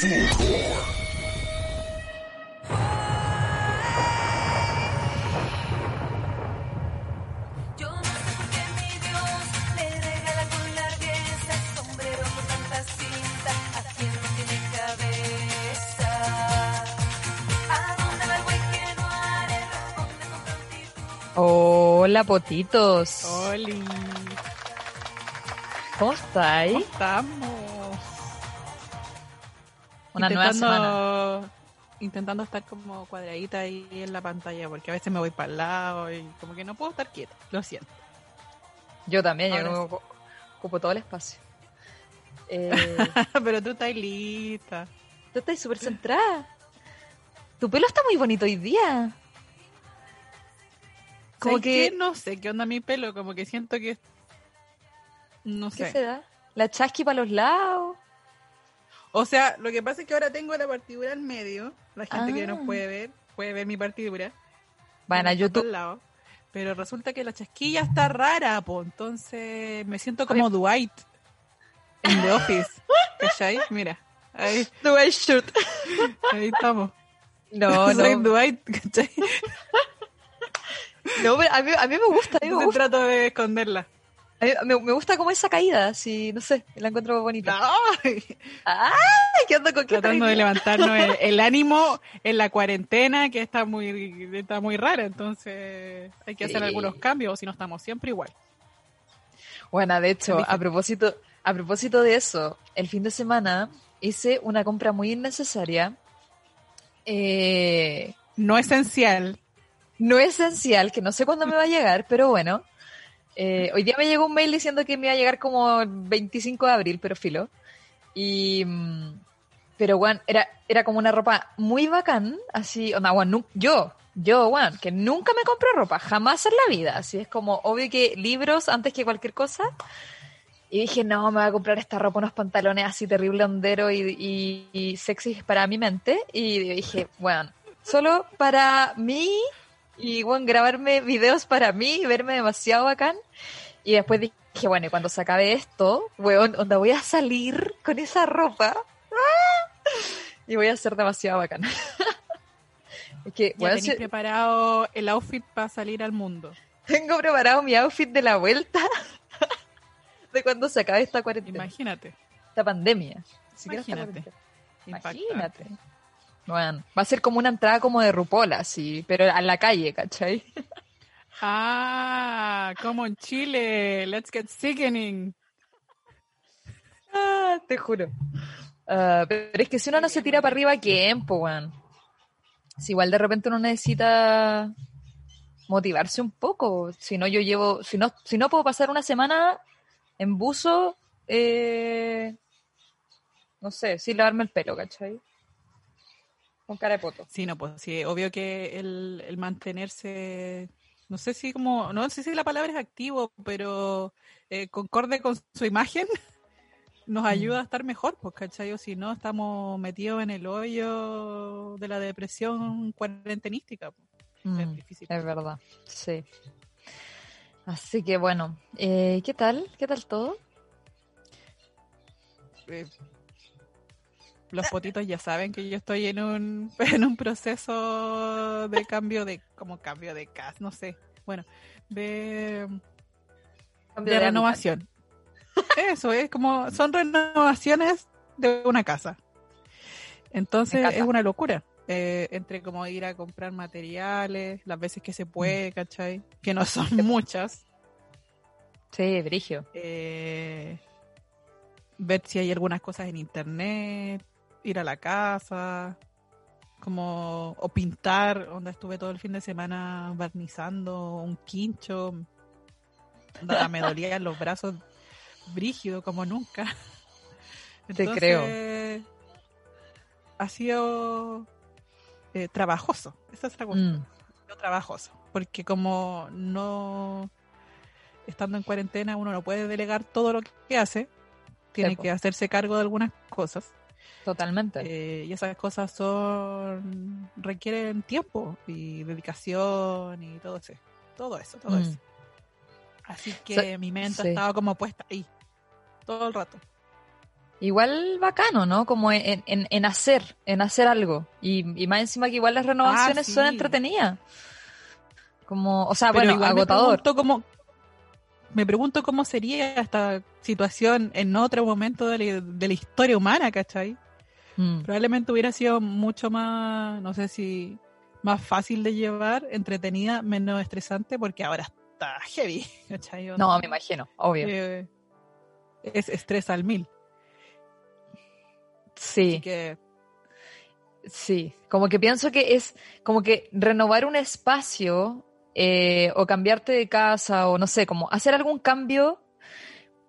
Yo no sé por qué mi Dios le regala con largueza sombrero con tanta cinta a quien no tiene cabeza. ¿A dónde va el güey que no haré? Responde con prontitud. Hola, potitos. Oli, ¿Cómo estáis? ¿cómo estamos? Una nueva semana. Intentando- Intentando estar como cuadradita ahí en la pantalla, porque a veces me voy para el lado y como que no puedo estar quieta. Lo siento. Yo también, yo Ahora ocu- ocupo todo el espacio. Eh, Pero tú estás lista. tú estás súper centrada. Tu pelo está muy bonito hoy día. Como que- que no sé qué onda mi pelo, como que siento que no ¿Qué sé. se da? La chasqui para los lados. O sea, lo que pasa es que ahora tengo la partidura al medio. La gente que Ah. no puede ver, puede ver mi partidura. Bueno, Una yo foto tu- al lado. Pero resulta que la chasquilla está rara, po. Entonces me siento como Dwight en The Office. ¿Cachai? Mira. Ahí, Dwight Schrute. ahí estamos. No, Soy no. Dwight, ¿cachai? No, pero a mí, a mí me gusta, a mí me gusta. trato de esconderla. Me, me gusta como esa caída, sí, no sé, la encuentro bonita. Ay, ¡Ay! ¿Qué ando con qué tratando de levantarnos el, el ánimo en la cuarentena que está muy está muy rara. Entonces hay que hacer Sí. algunos cambios o si no estamos siempre igual. Bueno, de hecho, a propósito, a propósito de eso, el fin de semana hice una compra muy innecesaria. Eh, No esencial. no esencial, que no sé cuándo me va a llegar, pero bueno. Eh, hoy día me llegó un mail diciendo que me iba a llegar como el 25 de abril, pero filo. Y. mm, Pero, bueno, era, era como una ropa muy bacán, así, onda, bueno, nu- yo, yo, bueno, que nunca me compro ropa, jamás en la vida, así es como, obvio que libros antes que cualquier cosa. Y dije, no, me voy a comprar esta ropa, unos pantalones así terrible hondero y, y, y sexy para mi mente. Y dije, bueno, solo para mí y bueno, grabarme videos para mí y verme demasiado bacán. Y después dije, bueno, y cuando se acabe esto, weón, onda voy a salir con esa ropa. ¡Ah! Y voy a ser demasiado bacán. es que, Ya tenéis si- preparado el outfit para salir al mundo. tengo preparado mi outfit de la vuelta de cuando se acabe esta cuarentena, Imagínate. esta pandemia. Imagínate. Imagínate. Bueno, va a ser como una entrada como de RuPaul, así, pero a la calle, ¿cachai? Ah, como en Chile. Let's get sickening. Ah, te juro. Ah, pero es que si uno no se tira para arriba, ¿quién, po, weón? Si igual de repente uno necesita motivarse un poco. Si no, yo llevo, si no, si no puedo pasar una semana en buzo, eh, no sé, sin lavarme el pelo, ¿cachai? Con cara de poto. Sí, no, pues sí, obvio que el, el mantenerse, no sé si como, no sé si la palabra es activo, pero eh, concorde con su imagen, nos ayuda a estar mejor, pues, ¿cachai? O si no, estamos metidos en el hoyo de la depresión cuarentenística. pues. Es Mm, difícil. es verdad, sí. Así que bueno, eh, ¿qué tal? ¿Qué tal todo? Eh, los potitos ya saben que yo estoy en un, en un proceso de cambio de, como cambio de casa, no sé, bueno, de, de de renovación. Eso es como, son renovaciones de una casa. Entonces es una locura. eh, entre como ir a comprar materiales, las veces que se Mm. puede, ¿cachai? Que no son muchas. Sí, Brigio. eh, ver si hay algunas cosas en internet, ir a la casa, como o pintar, donde estuve todo el fin de semana barnizando un quincho, onda, me dolían los brazos brígido como nunca. Te creo. Ha sido eh, trabajoso, esa es la cuestión. Mm, trabajoso, porque como no estando en cuarentena uno no puede delegar todo lo que hace, tiene que hacerse cargo de algunas cosas totalmente. eh, y esas cosas son requieren tiempo y dedicación y todo eso, todo eso, todo Mm. eso. Así que mi mente sí. estaba como puesta ahí todo el rato. igual bacano, ¿no? Como en, en, en hacer, en hacer algo. Y, y más encima que igual las renovaciones sí. son entretenidas. Como, o sea, Pero bueno, igual agotador. Me pregunto, cómo, me pregunto cómo sería esta situación en otro momento de la, de la historia humana, ¿cachai? Mm. Probablemente hubiera sido mucho más, no sé si más fácil de llevar, entretenida, menos estresante, porque ahora está heavy, ¿cachai? No, me imagino, obvio. Eh, es estrés al mil. sí. Así que Sí, como que pienso que es como que renovar un espacio eh, o cambiarte de casa o no sé, como hacer algún cambio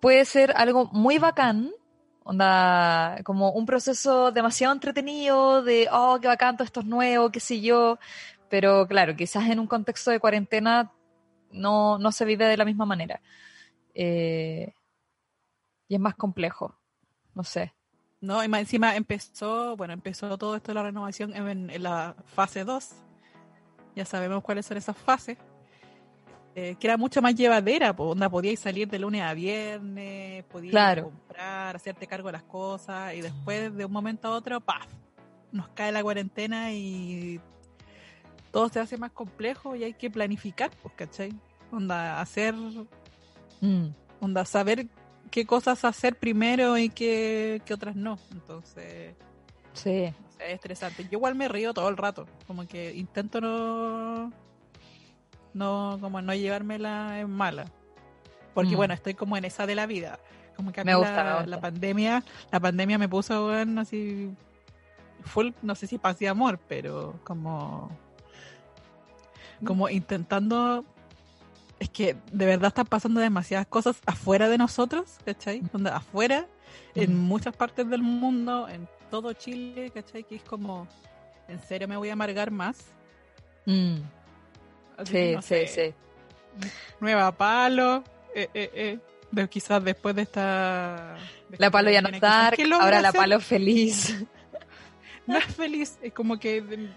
puede ser algo muy bacán, onda, como un proceso demasiado entretenido de, oh, qué bacán, todo esto es nuevo, qué sé yo, pero claro, quizás en un contexto de cuarentena no, no se vive de la misma manera. Eh, y es más complejo, no sé. No, y más encima empezó, bueno, empezó todo esto de la renovación en, en la fase 2. Ya sabemos cuáles son esas fases. Eh, que era mucho más llevadera, po, onda podíais salir de lunes a viernes, podíais Claro. comprar, hacerte cargo de las cosas, y después de un momento a otro, ¡paf! Nos cae la cuarentena y todo se hace más complejo y hay que planificar, pues, ¿cachai? Onda, hacer Mm, onda saber qué cosas hacer primero y qué, qué otras no. Entonces, sí. no sé, es estresante. Yo igual me río todo el rato, como que intento no no como no llevármela en mala. Porque Mm. bueno, estoy como en esa de la vida. Como que a Me mí gusta, la, me gusta. la pandemia, la pandemia me puso weón, así full, no sé si paz y amor, pero como como intentando es que de verdad están pasando demasiadas cosas afuera de nosotros, ¿cachai? Onda, afuera, en Mm. muchas partes del mundo, en todo Chile, ¿cachai? Que es como, ¿en serio me voy a amargar más? Mm, Así que sí, no sí, sé, sí. Nueva palo, eh, eh, eh. De- quizás después de esta... de La palo ya no está, quizás, ¿qué logra ahora la palo feliz. No es feliz, es como que...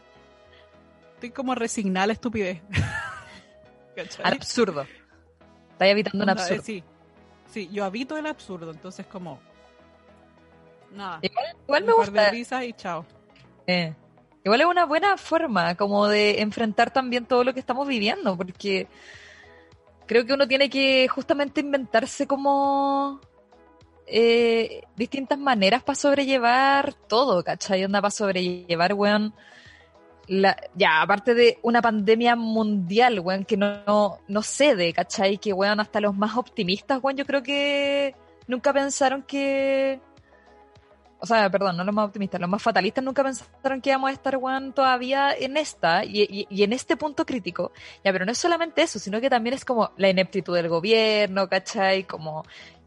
Estoy como resignada a la estupidez. ¿Cachai? Al absurdo. Estás evitando un Onda, eh, absurdo. sí, sí, yo habito el absurdo, entonces como... Nada. Igual me un de gusta. risas y chao. eh. Igual es una buena forma como de enfrentar también todo lo que estamos viviendo, porque creo que uno tiene que justamente inventarse como eh, distintas maneras para sobrellevar todo, ¿cachai? Onda para sobrellevar, weón. La, ya, aparte de una pandemia mundial, weón, que no, no, no cede, ¿cachai? Que, weón, hasta los más optimistas, weón, yo creo que nunca pensaron que... O sea, perdón, no los más optimistas, los más fatalistas nunca pensaron que íbamos a estar, weón, todavía en esta y, y- y en este punto crítico. Ya, pero no es solamente eso, sino que también es como la ineptitud del gobierno, ¿cachai? Como...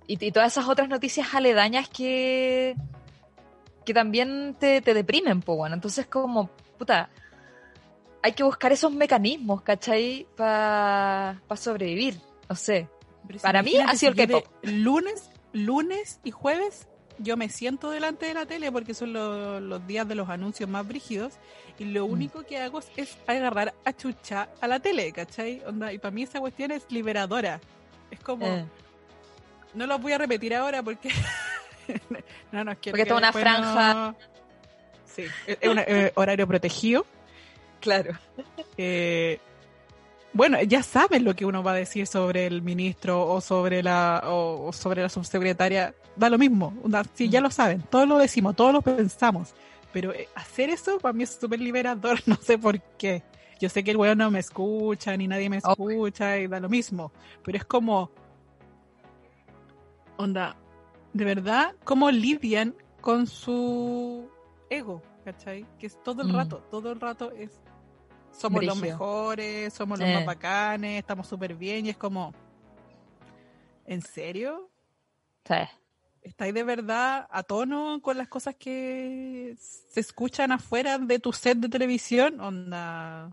Y, y todas esas otras noticias aledañas que... que también te, te deprimen, pues, bueno. Entonces, como, puta, hay que buscar esos mecanismos, ¿cachai? Para sobrevivir, no sé. Pero Para mí ha sido si el K-pop. Lunes, lunes y jueves yo me siento delante de la tele porque son lo- los días de los anuncios más brígidos y lo Mm. único que hago es agarrar a chucha a la tele, ¿cachai? Onda, y para mí esa cuestión es liberadora. Es como, Eh, no lo voy a repetir ahora porque... no, no, quiero Porque que está una franja. no- Sí, es es un eh, horario protegido. claro. Eh, bueno, ya saben lo que uno va a decir sobre el ministro o sobre la o, o sobre la subsecretaria, da lo mismo, sí, ya lo saben, todos lo decimos, todos lo pensamos, pero eh, hacer eso para mí es súper liberador, no sé por qué. Yo sé que el weón no me escucha, ni nadie me escucha, y da lo mismo, pero es como, onda, de verdad, cómo lidian con su ego, ¿cachai? Que es todo el Mm. rato, todo el rato es somos los mejores, somos los Eh. más bacanes, estamos súper bien y es como, ¿en serio? Sí. ¿Estáis de verdad a tono con las cosas que se escuchan afuera de tu set de televisión? Onda,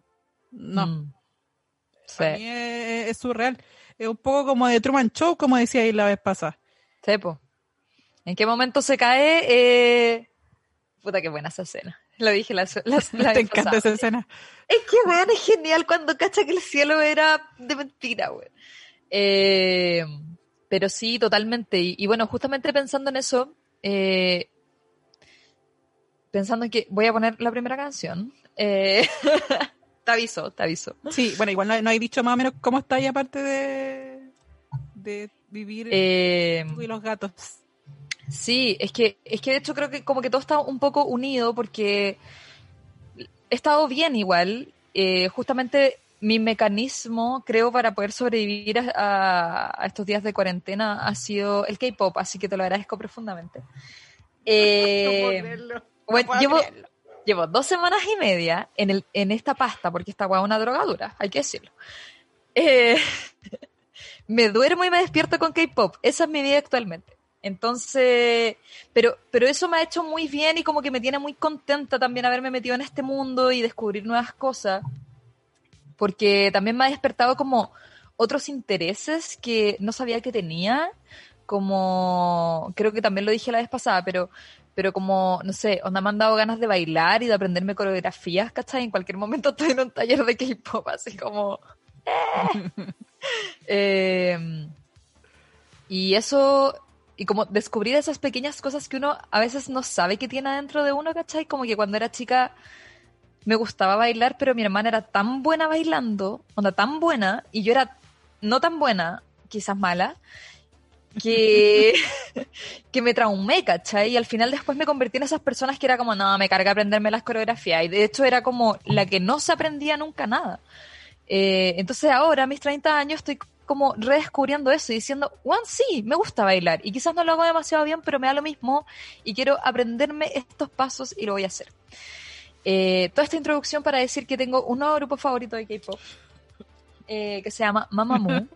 no, Mm. Sí. para mí es, es surreal. Es un poco como de Truman Show, como decía ahí la vez pasada. Sí, po. ¿En qué momento se cae? Eh... Puta, qué buena esa escena. Lo dije la, la, la Te encanta pasada. esa escena. Es que, weón, es genial cuando cacha que el cielo era de mentira, weón. Eh, pero sí, totalmente. Y, y bueno, justamente pensando en eso, eh, pensando en que voy a poner la primera canción. Eh, te aviso, te aviso. Sí, bueno, igual no, no hay dicho más o menos cómo está ahí aparte de, de vivir Eh, y los gatos. Sí, es que, es que de hecho creo que como que todo está un poco unido porque he estado bien igual. Eh, justamente mi mecanismo, creo, para poder sobrevivir a, estos días de cuarentena ha sido el K-pop, así que te lo agradezco profundamente. Eh, bueno, llevo, llevo dos semanas y media en, el, en esta pasta, porque esta hueá es una drogadura, hay que decirlo. Eh, me duermo y me despierto con K-pop. Esa es mi vida actualmente. Entonces, pero, pero eso me ha hecho muy bien y como que me tiene muy contenta también haberme metido en este mundo y descubrir nuevas cosas. Porque también me ha despertado como otros intereses que no sabía que tenía. Como, creo que también lo dije la vez pasada, pero, pero como, no sé, onda me han dado ganas de bailar y de aprenderme coreografías, ¿cachai? En cualquier momento estoy en un taller de K-pop, así como, eh, y eso, y como descubrir esas pequeñas cosas que uno a veces no sabe que tiene adentro de uno, ¿cachai? Como que cuando era chica me gustaba bailar, pero mi hermana era tan buena bailando, onda tan buena, y yo era no tan buena, quizás mala, que, que me traumé, ¿cachai? Y al final después me convertí en esas personas que era como, no, me carga aprenderme las coreografías. Y de hecho era como la que no se aprendía nunca nada. Eh, entonces ahora, a mis 30 años, estoy como redescubriendo eso y diciendo, one sí, me gusta bailar. Y quizás no lo hago demasiado bien, pero me da lo mismo y quiero aprenderme estos pasos y lo voy a hacer. Eh, toda esta introducción para decir que tengo un nuevo grupo favorito de K-pop eh, que se llama Mamamoo.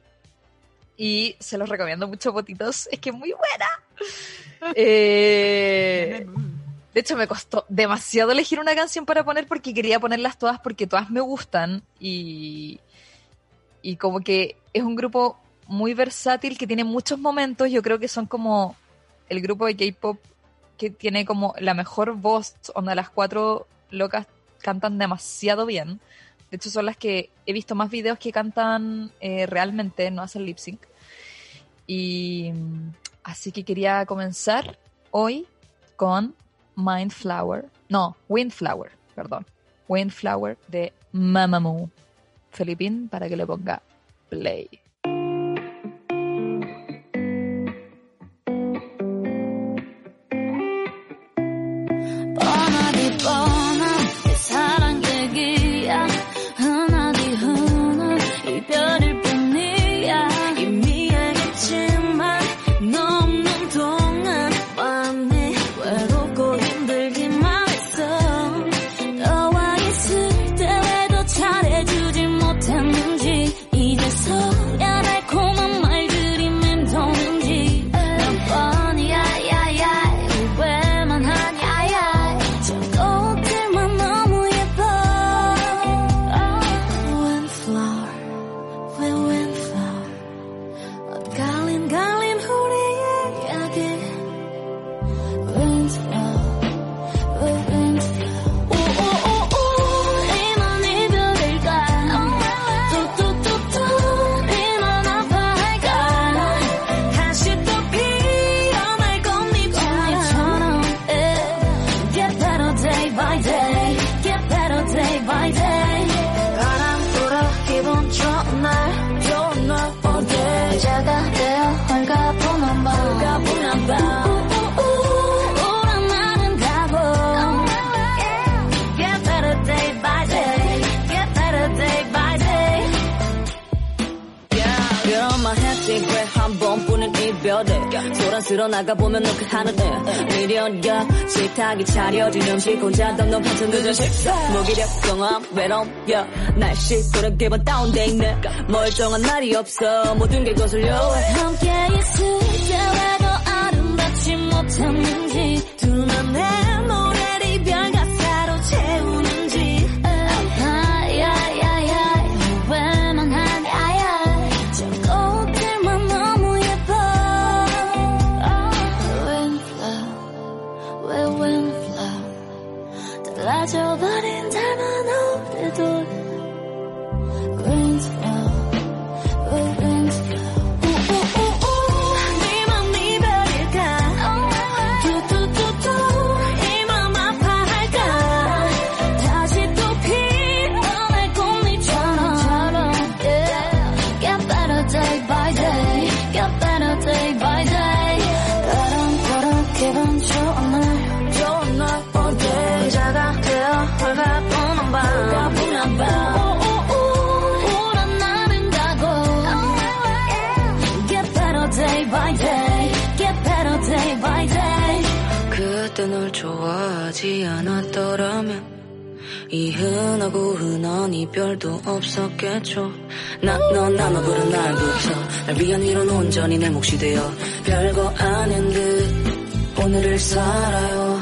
y se los recomiendo mucho, botitos. Es que es muy buena. Eh, de hecho, me costó demasiado elegir una canción para poner porque quería ponerlas todas porque todas me gustan y, y como que es un grupo muy versátil que tiene muchos momentos. Yo creo que son como el grupo de K-pop que tiene como la mejor voz, onda las cuatro locas cantan demasiado bien. De hecho, son las que he visto más videos que cantan eh, realmente, no hacen lip sync. Y mm, así que quería comenzar hoy con Mindflower. No, Windflower, perdón. Windflower de Mamamoo. Felipín para que le ponga play. 소란스러 나가 보면 너그 하늘에 미련과 식탁이 차려진 음식 혼자 덤덤 한참 늦은 식사. 무기력 경험 외로움 yeah. 날씨 돌아기분 다운돼 있네. 멀쩡한 날이 없어. 모든 게 거슬려. 함께 있을 때왜더 아름답지 못했는지 이 흔하고 흔한 이별도 없었겠죠. 난넌 나만 부른 날부터 날 위한 위로는 온전히 내 몫이 되어 별거 아닌 듯 오늘을 살아요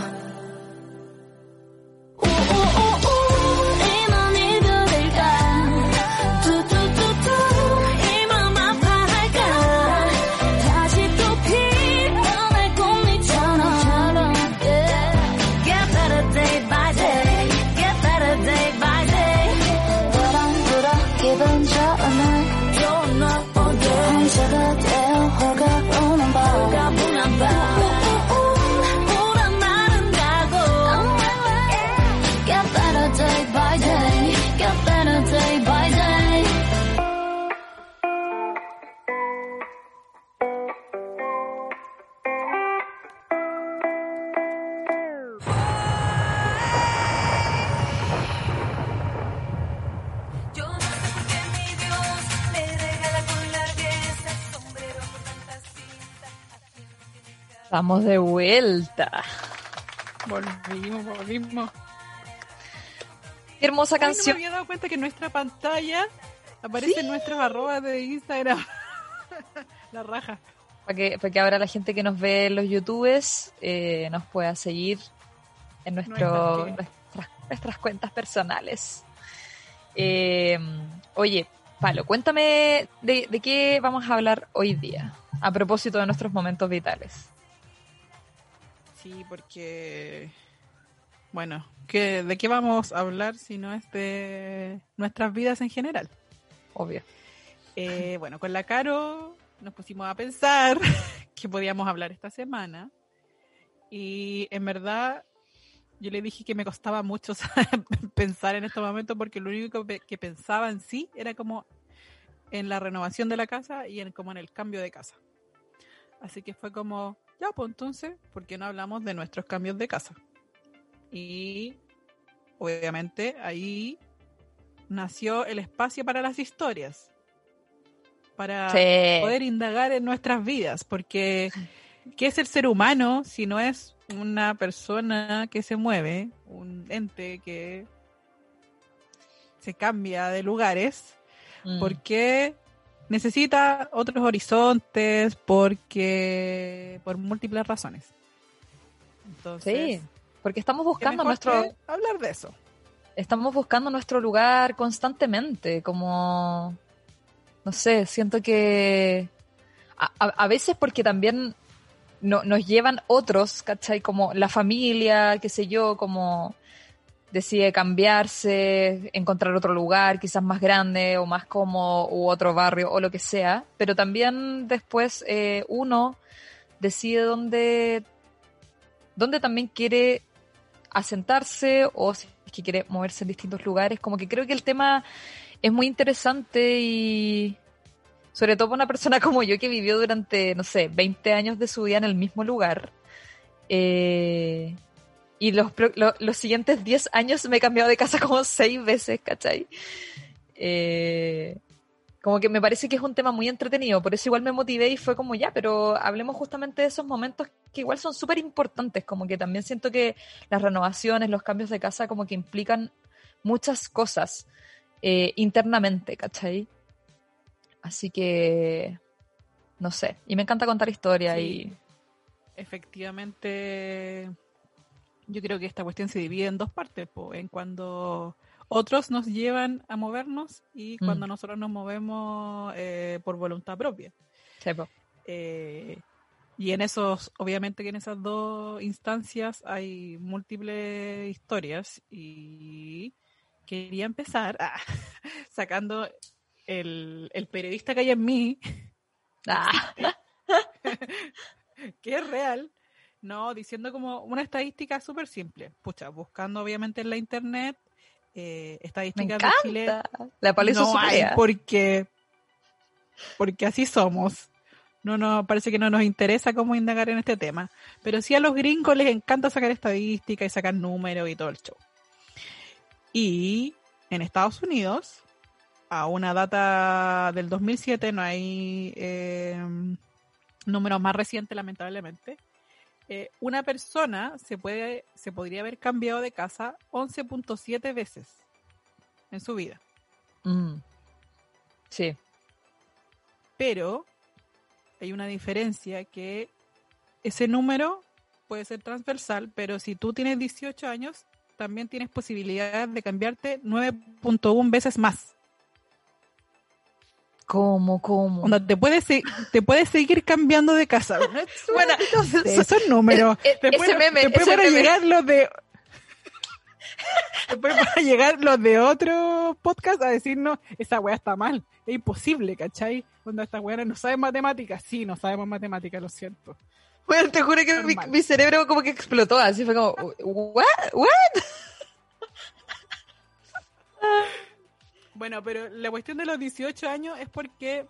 Estamos de vuelta. Volvimos, volvimos. Qué hermosa Ay, no me canción. había dado cuenta que en nuestra pantalla aparecen nuestros arrobas de Instagram. La raja. Para que, para que ahora la gente que nos ve en los YouTubes eh, nos pueda seguir en nuestro, Nuestras nuestras, nuestras cuentas personales. Eh, oye, Palo, cuéntame de, de qué vamos a hablar hoy día a propósito de nuestros momentos vitales. Sí, porque. Bueno, ¿qué, ¿de qué vamos a hablar si no es de nuestras vidas en general? Obvio. Eh, bueno, con la Caro nos pusimos a pensar que podíamos hablar esta semana. Y en verdad, yo le dije que me costaba mucho pensar en estos momentos porque lo único que, que pensaba en sí era como en la renovación de la casa y en como en el cambio de casa. Así que fue como, ya, pues entonces, ¿por qué no hablamos de nuestros cambios de casa? Y obviamente ahí nació el espacio para las historias. Para Sí. poder indagar en nuestras vidas, porque ¿qué es el ser humano si no es una persona que se mueve, un ente que se cambia de lugares, Mm. porque necesita otros horizontes, porque por múltiples razones. Entonces, Sí, porque estamos ¿qué buscando nuestro, hablar de eso. estamos buscando nuestro lugar constantemente, como, no sé, siento que a, a- a veces porque también no- nos llevan otros, ¿cachai? Como la familia, qué sé yo, como decide cambiarse, encontrar otro lugar, quizás más grande o más cómodo, u otro barrio o lo que sea, pero también después eh, uno decide dónde, dónde también quiere asentarse o si es que quiere moverse en distintos lugares. Como que creo que el tema es muy interesante y sobre todo para una persona como yo que vivió durante, no sé, 20 años de su vida en el mismo lugar. Eh, y los, lo- los siguientes 10 años me he cambiado de casa como 6 veces, ¿cachai? Eh, como que me parece que es un tema muy entretenido, por eso igual me motivé y fue como ya, pero hablemos justamente de esos momentos que igual son súper importantes, como que también siento que las renovaciones, los cambios de casa como que implican muchas cosas eh, internamente, ¿cachai? Así que, no sé, y me encanta contar historias Sí. y... Efectivamente, yo creo que esta cuestión se divide en dos partes, po, en cuando otros nos llevan a movernos y Mm. cuando nosotros nos movemos eh, por voluntad propia. sí, po. Eh, y en esos, obviamente que en esas dos instancias hay múltiples historias y quería empezar ah, sacando el, el periodista que hay en mí, Ah, que es real, no, diciendo como una estadística súper simple. Pucha, buscando obviamente en la internet eh, estadísticas de Chile. La Pali hizo No hay porque, porque así somos. no nos parece que no nos interesa cómo indagar en este tema, pero sí a los gringos les encanta sacar estadísticas y sacar números y todo el show. Y en Estados Unidos, a una data del 2007, no hay eh, números más recientes lamentablemente, eh, una persona se, puede, se podría haber cambiado de casa 11.7 veces en su vida. Mm. Sí. pero hay una diferencia que ese número puede ser transversal, pero si tú tienes 18 años, también tienes posibilidad de cambiarte 9.1 veces más. ¿Cómo, cómo? Te puedes, te puedes seguir cambiando de casa. Bueno, Esos son números. e- e- meme, van a meme. llegar los de... Después van a llegar los de otro podcast a decirnos, esa weá está mal. Es imposible, ¿cachai? Onda, esta weá no sabe matemáticas. Sí, no sabemos matemáticas, lo siento. Bueno, te juro que mi, mi cerebro como que explotó, así fue como, ¿what? ¿What? Bueno, pero la cuestión de los 18 años es porque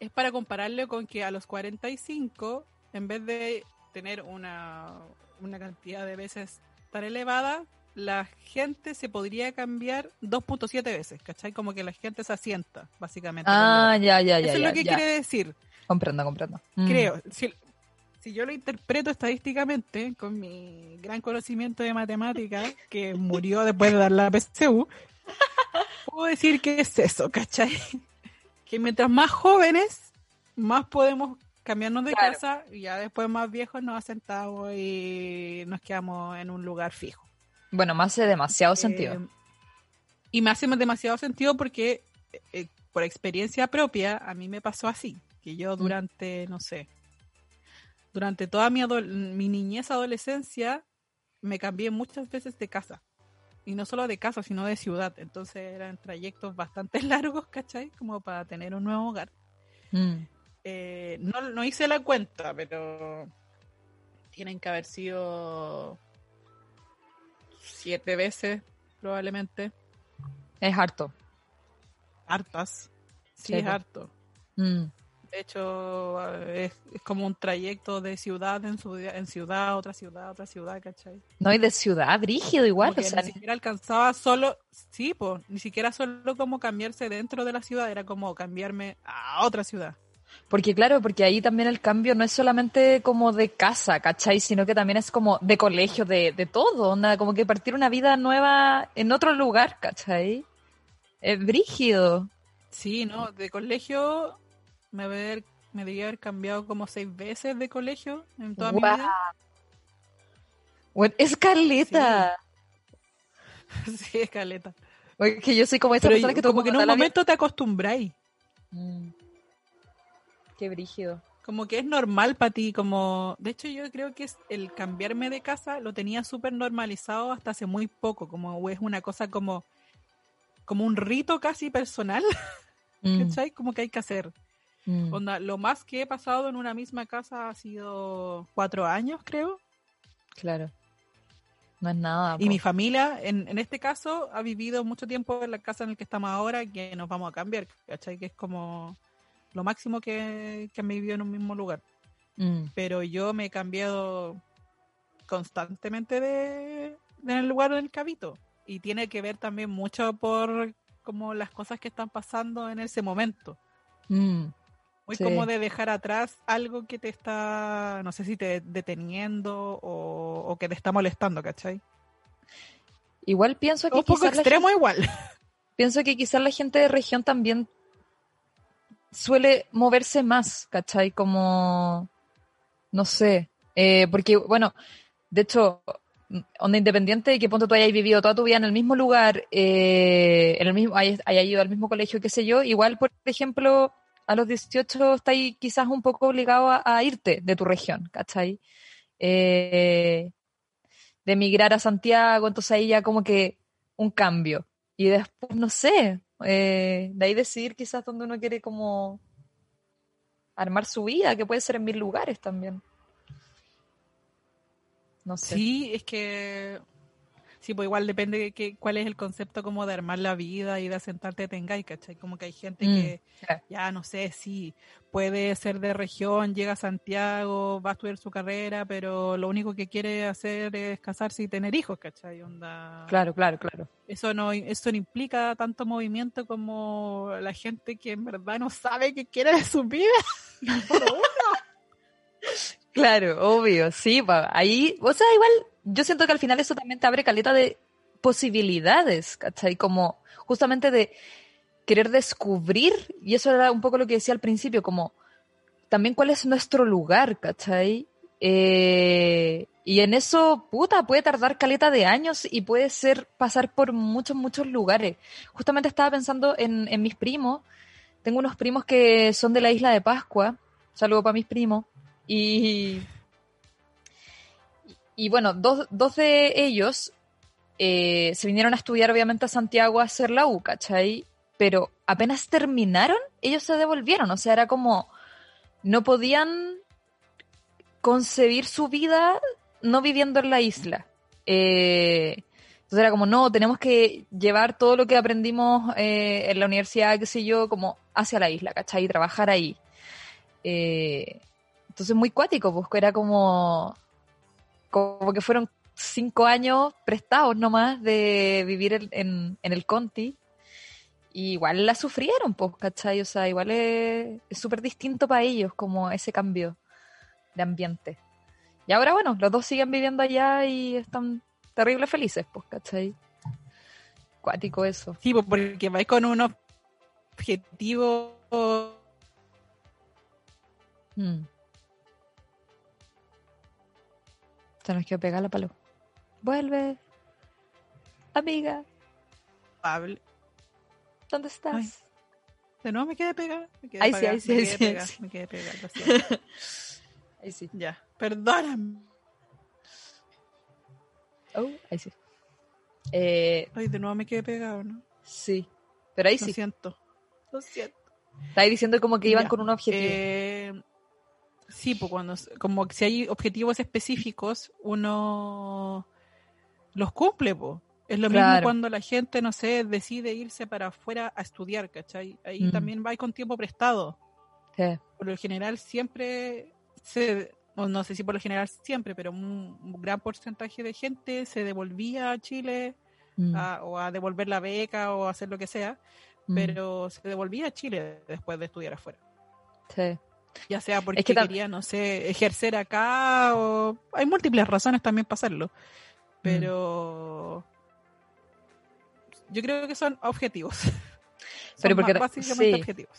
es para compararlo con que a los 45, en vez de tener una, una cantidad de veces tan elevada, la gente se podría cambiar 2.7 veces, ¿cachai? Como que la gente se asienta, básicamente. Ah, ya, ya, Eso ya, es ya, lo que ya. quiere decir. Comprendo, comprendo. Mm. Creo. Si, si yo lo interpreto estadísticamente, con mi gran conocimiento de matemática, que murió después de dar la PSU, puedo decir que es eso, ¿cachai? Que mientras más jóvenes, más podemos cambiarnos de Claro. casa y ya después más viejos nos asentamos y nos quedamos en un lugar fijo. Bueno, me hace demasiado sentido. Eh, y me hace demasiado sentido porque, eh, por experiencia propia, a mí me pasó así. Que yo Mm. durante, no sé, durante toda mi, mi niñez, adolescencia, me cambié muchas veces de casa. Y no solo de casa, sino de ciudad. Entonces eran trayectos bastante largos, ¿cachai? Como para tener un nuevo hogar. Mm. Eh, no, no hice la cuenta, pero tienen que haber sido siete veces, probablemente. Es harto. Hartas. Sí, es harto. Mm. De hecho, eh, es, es como un trayecto de ciudad en, su- en ciudad, otra ciudad, otra ciudad, ¿cachai? No, y de ciudad, brígido igual, Como o sea, ni siquiera alcanzaba solo, sí, pues, ni siquiera solo como cambiarse dentro de la ciudad, era como cambiarme a otra ciudad. porque claro, porque ahí también el cambio no es solamente como de casa, ¿cachai? Sino que también es como de colegio, de, de todo, onda, como que partir una vida nueva en otro lugar, ¿cachai? Es brígido. Sí, no, de colegio me, haber, me debía haber cambiado como seis veces de colegio en toda mi Guau. vida. Bueno, es caleta. sí, escaleta. Porque que yo soy como esa Pero persona que como que en un vida- momento te acostumbráis. Mm. Qué brígido. Como que es normal para ti, como... De hecho, yo creo que es el cambiarme de casa lo tenía súper normalizado hasta hace muy poco, como es una cosa como... Como un rito casi personal, Mm, ¿cachai? Como que hay que hacer. Mm. Onda, lo más que he pasado en una misma casa ha sido cuatro años, creo. Claro. No es nada. Y po. mi familia, en, en este caso, ha vivido mucho tiempo en la casa en la que estamos ahora, que nos vamos a cambiar, ¿cachai? Que es como lo máximo que, que han vivido en un mismo lugar. Mm, Pero yo me he cambiado constantemente de, de el lugar en el que habito. Y tiene que ver también mucho por como las cosas que están pasando en ese momento. mm. Muy Sí. como de dejar atrás algo que te está, no sé si te deteniendo o, o que te está molestando, ¿cachai? Igual pienso que Un poco extremo igual. pienso que quizás la gente de región también suele moverse más, ¿cachai? Como, no sé, eh, porque, bueno, de hecho, onda independiente de que ponte tú hayas vivido toda tu vida en el mismo lugar, eh, en el mismo, hayas, hayas ido al mismo colegio, qué sé yo, igual, por ejemplo, a los 18 estás ahí quizás un poco obligado a, a irte de tu región, ¿cachai? Eh, de emigrar a Santiago, entonces ahí ya como que un cambio. Y después, no sé, eh, de ahí decidir quizás dónde uno quiere como armar su vida, que puede ser en mil lugares también. No sé. Sí, es que Sí, pues igual depende de que, cuál es el concepto como de armar la vida y de asentarte tengáis, ¿cachai? Como que hay gente Mm, que claro. ya no sé si puede ser de región, llega a Santiago, va a estudiar su carrera, pero lo único que quiere hacer es casarse y tener hijos, ¿cachai? Onda, Claro, claro, claro. Eso no, eso no implica tanto movimiento como la gente que en verdad no sabe qué quiere de su vida. Claro, obvio, sí, pa, ahí, o sea, igual, yo siento que al final eso también te abre caleta de posibilidades, ¿cachai? Como justamente de querer descubrir, y eso era un poco lo que decía al principio, como también cuál es nuestro lugar, ¿cachai? Eh, y en eso, puta, puede tardar caleta de años y puede ser pasar por muchos, muchos lugares. Justamente estaba pensando en, en mis primos. Tengo unos primos que son de la isla de Pascua. Saludo para mis primos. Y, y bueno, dos, dos de ellos eh, se vinieron a estudiar obviamente a Santiago a hacer la U, ¿cachai? Pero apenas terminaron, ellos se devolvieron. O sea, era como, no podían concebir su vida no viviendo en la isla. Eh, entonces era como, no, tenemos que llevar todo lo que aprendimos eh, en la universidad, qué sé yo, como hacia la isla, ¿cachai? Y trabajar ahí. Eh, entonces muy cuático, pues era como, como que fueron cinco años prestados nomás de vivir en, en, en el Conti. Y igual la sufrieron, pues, ¿cachai? O sea, igual es es súper distinto para ellos como ese cambio de ambiente. Y ahora, bueno, los dos siguen viviendo allá y están terrible felices, pues, ¿cachai? Cuático eso. Sí, pues, porque vais con un objetivo Mm. Se nos quedó pegada la palo. Vuelve. Amiga, probable. ¿dónde estás? Ay. De nuevo me quedé pegada. Me quedé Ahí sí, ahí sí, ahí sí, ahí pegada, sí. Me quedé pegada, lo siento. Ahí sí. Ya, perdóname. Oh, ahí sí. Eh, Ay, de nuevo me quedé pegado, ¿no? sí. Pero ahí Lo sí. siento. Lo siento. Está ahí diciendo como que iban Ya, con un objetivo. Eh, sí, pues cuando, como si hay objetivos específicos, uno los cumple, pues. Es lo mismo cuando la gente, no sé, decide irse para afuera a estudiar, ¿cachai? Ahí Mm. también va con tiempo prestado. Sí. Por lo general siempre se, o no sé si por lo general siempre, pero un, un gran porcentaje de gente se devolvía a Chile Mm, a- o a devolver la beca o a hacer lo que sea, mm, pero se devolvía a Chile después de estudiar afuera. sí. Ya sea porque que tam- quería, no sé, ejercer acá o... Hay múltiples razones también para hacerlo. Pero... Yo creo que son objetivos. Pero Son porque- básicamente sí. objetivos.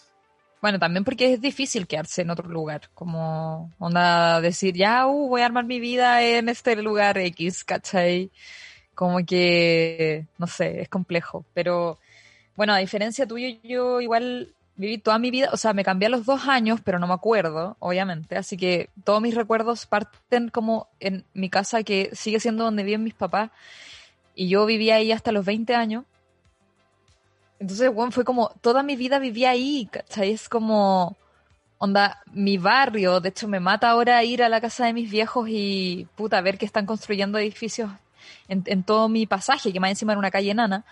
Bueno, también porque es difícil quedarse en otro lugar, como onda decir, ya, uh, voy a armar mi vida en este lugar X, ¿cachai? Como que, no sé, es complejo. Pero, bueno, a diferencia tuyo, yo igual viví toda mi vida, o sea, me cambié a los dos años, pero no me acuerdo, obviamente. Así que todos mis recuerdos parten como en mi casa, que sigue siendo donde viven mis papás. Y yo vivía ahí hasta los 20 años. Entonces, bueno, fue como, toda mi vida vivía ahí, ¿cachai? Es como, onda, mi barrio, de hecho me mata ahora ir a la casa de mis viejos y, puta, ver que están construyendo edificios en, todo mi pasaje, que más encima era una calle enana.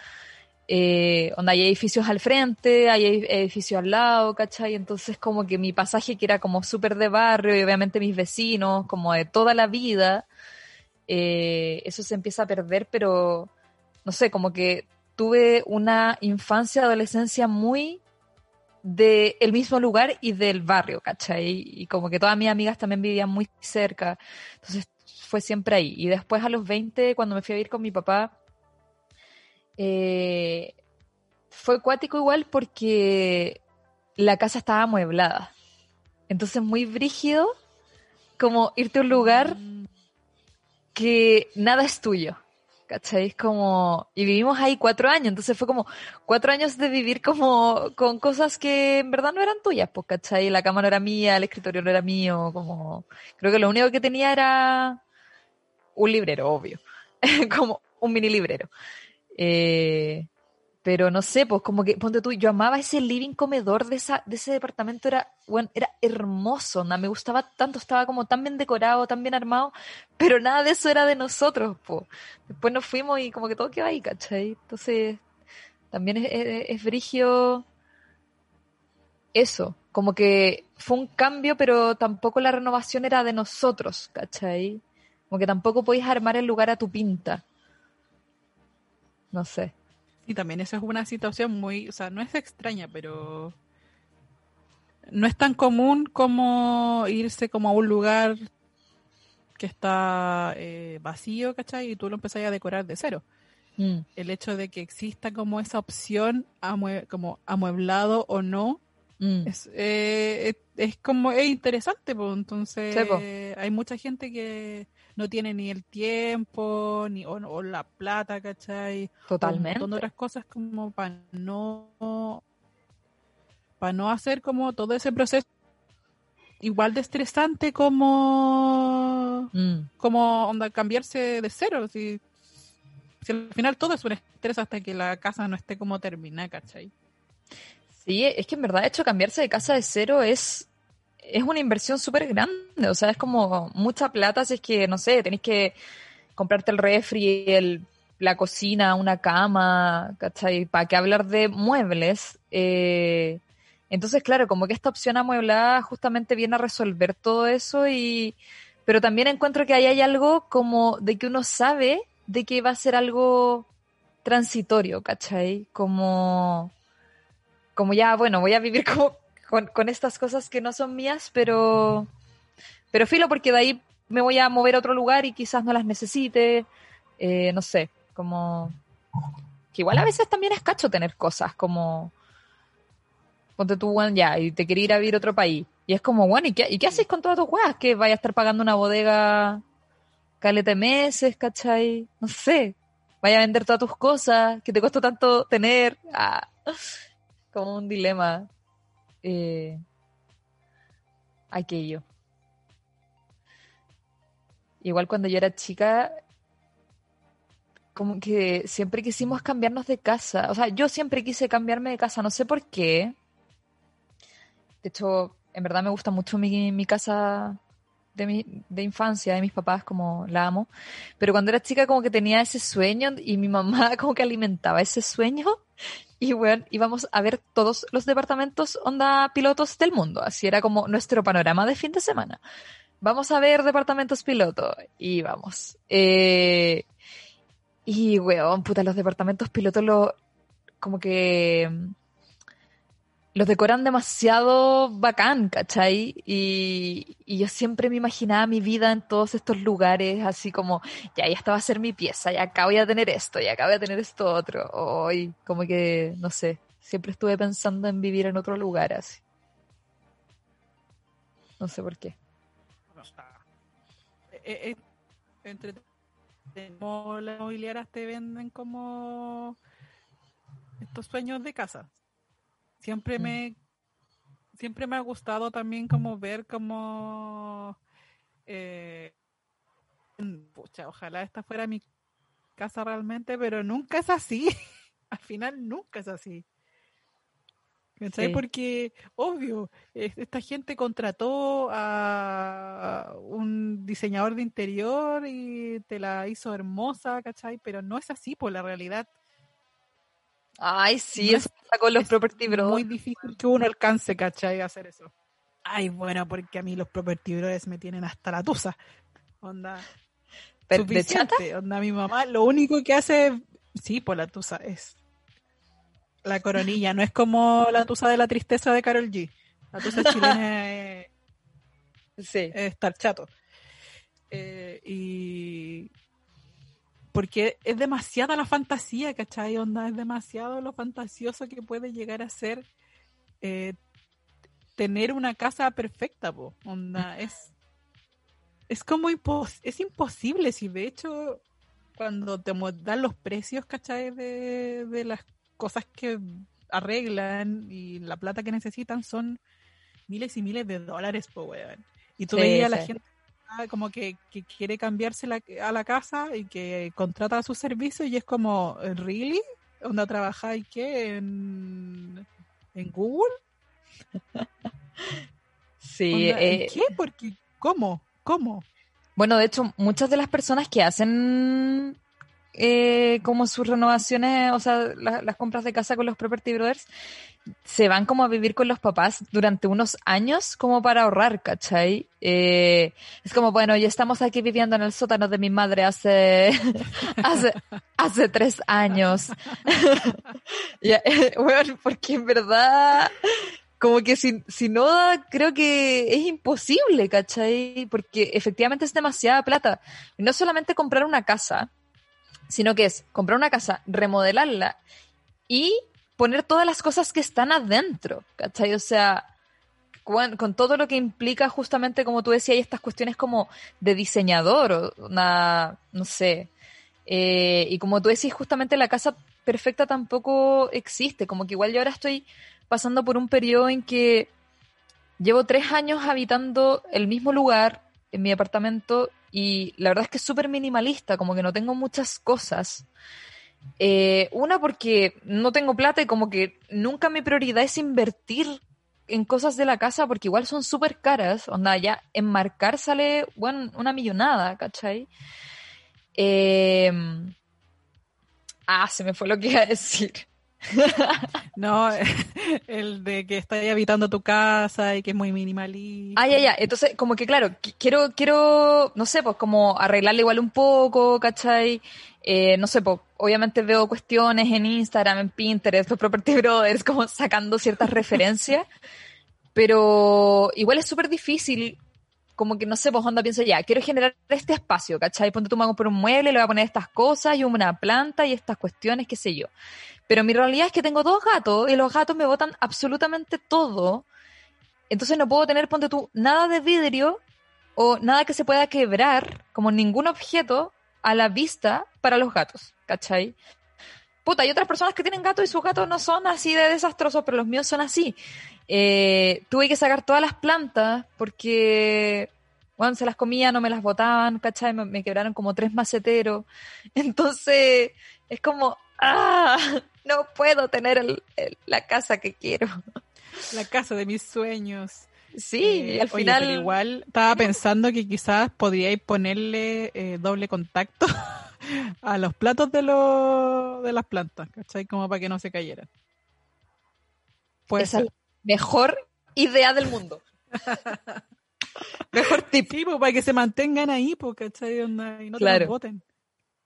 Eh, onda, hay edificios al frente, hay ed- edificios al lado, ¿cachai? Entonces como que mi pasaje, que era como súper de barrio, y obviamente mis vecinos, como de toda la vida, eh, eso se empieza a perder, pero no sé, como que tuve una infancia, adolescencia muy del el mismo lugar y del barrio, ¿cachai? Y como que todas mis amigas también vivían muy cerca, entonces fue siempre ahí. Y después a los 20, cuando me fui a vivir con mi papá, eh, fue cuático igual porque la casa estaba amueblada. Entonces muy brígido como irte a un lugar que nada es tuyo. ¿Cachai? Como. Y vivimos ahí cuatro años, entonces fue como cuatro años de vivir como con cosas que en verdad no eran tuyas, pues, ¿cachai? La cama no era mía, el escritorio no era mío, como. Creo que lo único que tenía era un librero, obvio. como un mini librero. Eh, Pero no sé, pues como que, ponte tú, yo amaba ese living comedor de, esa, de ese departamento, era, bueno, era hermoso, ¿no? me gustaba tanto, estaba como tan bien decorado, tan bien armado, pero nada de eso era de nosotros, pues. Después nos fuimos y como que todo quedó ahí, ¿cachai? Entonces, también es, es, brigio eso, como que fue un cambio, pero tampoco la renovación era de nosotros, ¿cachai? Como que tampoco podéis armar el lugar a tu pinta. No sé. Y también esa es una situación muy, o sea, no es extraña, pero no es tan común como irse como a un lugar que está eh, vacío, ¿cachai? Y tú lo empezás a decorar de cero. Mm, El hecho de que exista como esa opción amue- como amueblado o no, mm. es, eh, es, es como, es interesante, pues, entonces Sí, po. hay mucha gente que no tiene ni el tiempo, ni o, o la plata, ¿cachai? Totalmente. de otras cosas como para no para no hacer como todo ese proceso igual de estresante como Mm, como onda cambiarse de cero si, si al final todo es un estrés hasta que la casa no esté como terminada ¿cachai? Sí, es que en verdad, de hecho, cambiarse de casa de cero es, es una inversión súper grande. O sea, es como mucha plata si es que, no sé, tenés que comprarte el refri, el, la cocina, una cama, ¿cachai? ¿Para qué hablar de muebles? Eh, entonces, claro, como que esta opción amueblada justamente viene a resolver todo eso y... Pero también encuentro que ahí hay algo como de que uno sabe de que va a ser algo transitorio, ¿cachai? Como como ya, bueno, voy a vivir como con, con estas cosas que no son mías, pero, pero filo, porque de ahí me voy a mover a otro lugar y quizás no las necesite, eh, no sé, como que igual a veces también es cacho tener cosas, como ponte tú, bueno, ya, y te quería ir a vivir a otro país, y es como, bueno, ¿y qué, ¿y qué haces con todas tus weas? Que vaya a estar pagando una bodega caleta de meses, ¿cachai? No sé, vaya a vender todas tus cosas, que te costó tanto tener, ah como un dilema eh, aquello. Igual cuando yo era chica, como que siempre quisimos cambiarnos de casa. O sea, yo siempre quise cambiarme de casa, no sé por qué. De hecho, en verdad me gusta mucho mi, mi casa de, mi, de infancia, de mis papás, como la amo. Pero cuando era chica como que tenía ese sueño y mi mamá como que alimentaba ese sueño. Y bueno, íbamos a ver todos los departamentos onda pilotos del mundo. Así era como nuestro panorama de fin de semana. Vamos a ver departamentos piloto. Y vamos. Eh, y weón, puta, los departamentos pilotos lo, como que los decoran demasiado bacán, ¿cachai? Y, yo siempre me imaginaba mi vida en todos estos lugares, así como, ya, ya esta va a ser mi pieza, ya acá voy a tener esto, ya acá voy a tener esto otro. Hoy, como que, no sé, siempre estuve pensando en vivir en otro lugar así. No sé por qué. Eh, eh, entre las inmobiliarias te venden como estos sueños de casa. Siempre me siempre me ha gustado también como ver como eh, pucha, ojalá esta fuera mi casa realmente, pero nunca es así. Al final nunca es así. ¿Cachai? Sí. Porque, obvio, es- esta gente contrató a un diseñador de interior y te la hizo hermosa, ¿cachai? Pero no es así por la realidad. Ay, sí, No eso pasa con los es property bros. muy difícil que uno alcance, ¿cachai? A hacer eso. Ay, bueno, porque a mí los property bros me tienen hasta la tusa. Onda, Pero, ¿De chata? suficiente. Onda, mi mamá lo único que hace, sí, por la tusa, es la coronilla. No es como la tusa de la tristeza de Carol G. La tusa chilena es, Sí. es estar chato. Eh, y porque es demasiada la fantasía, ¿cachai? Onda, es demasiado lo fantasioso que puede llegar a ser eh, tener una casa perfecta, po. Onda, es es como impos es imposible, si de hecho cuando te dan los precios, ¿cachai? De, de las cosas que arreglan y la plata que necesitan son miles y miles de dólares, po, weón. Y tú Sí, veías a la sí. gente como que, que quiere cambiarse la- a la casa y que contrata sus servicios y es como, ¿really? ¿Onda trabajáis qué? ¿En, en Google? Sí, Onda, ¿en eh, qué? Porque, ¿cómo? ¿Cómo? bueno, de hecho, muchas de las personas que hacen eh, como sus renovaciones, o sea, la- las compras de casa con los Property Brothers, se van como a vivir con los papás durante unos años como para ahorrar, ¿cachai? Eh, es como, bueno, ya estamos aquí viviendo en el sótano de mi madre hace, hace, hace tres años. Ya, eh, bueno, porque en verdad, como que si, si no, creo que es imposible, ¿cachai? Porque efectivamente es demasiada plata. Y no solamente comprar una casa, sino que es comprar una casa, remodelarla y poner todas las cosas que están adentro, ¿cachai? O sea, con, todo lo que implica justamente, como tú decías, estas cuestiones como de diseñador, o una, no sé, eh, y como tú decís, justamente la casa perfecta tampoco existe, como que igual yo ahora estoy pasando por un periodo en que llevo tres años habitando el mismo lugar en mi apartamento y la verdad es que es súper minimalista, como que no tengo muchas cosas. Eh, una porque no tengo plata y como que nunca mi prioridad es invertir en cosas de la casa porque igual son súper caras. Onda, ya enmarcar sale, bueno, una millonada, ¿cachai? Eh, Ah, se me fue lo que iba a decir. No, el de que estás habitando tu casa y que es muy minimalista. Ah, ya, ya. Entonces, como que claro, qui- quiero, quiero, no sé, pues como arreglarle igual un poco, ¿cachai? Eh, no sé, pues obviamente veo cuestiones en Instagram, en Pinterest, los Property Brothers, como sacando ciertas referencias, pero igual es súper difícil, como que no sé, pues onda pienso ya, quiero generar este espacio, ¿cachai? Ponte tú me por un mueble, le voy a poner estas cosas y una planta y estas cuestiones, qué sé yo. Pero mi realidad es que tengo dos gatos y los gatos me botan absolutamente todo. Entonces no puedo tener, ponte tú, nada de vidrio o nada que se pueda quebrar, como ningún objeto a la vista para los gatos, ¿cachai? Puta, hay otras personas que tienen gatos y sus gatos no son así de desastrosos, pero los míos son así. Eh, tuve que sacar todas las plantas porque, bueno, se las comía, no me las botaban, ¿cachai? Me, me quebraron como tres maceteros. Entonces, es como, ¡ah! No puedo tener el- el- la casa que quiero. La casa de mis sueños. Sí, Eh, y al oye, final... pero igual estaba pensando que quizás podríais ponerle eh, doble contacto a los platos de, los de las plantas, ¿cachai? Como para que no se cayeran. Puede Esa es la mejor idea del mundo. mejor tip. Sí, pues, para que se mantengan ahí, pues, ¿cachai? Y no te los boten.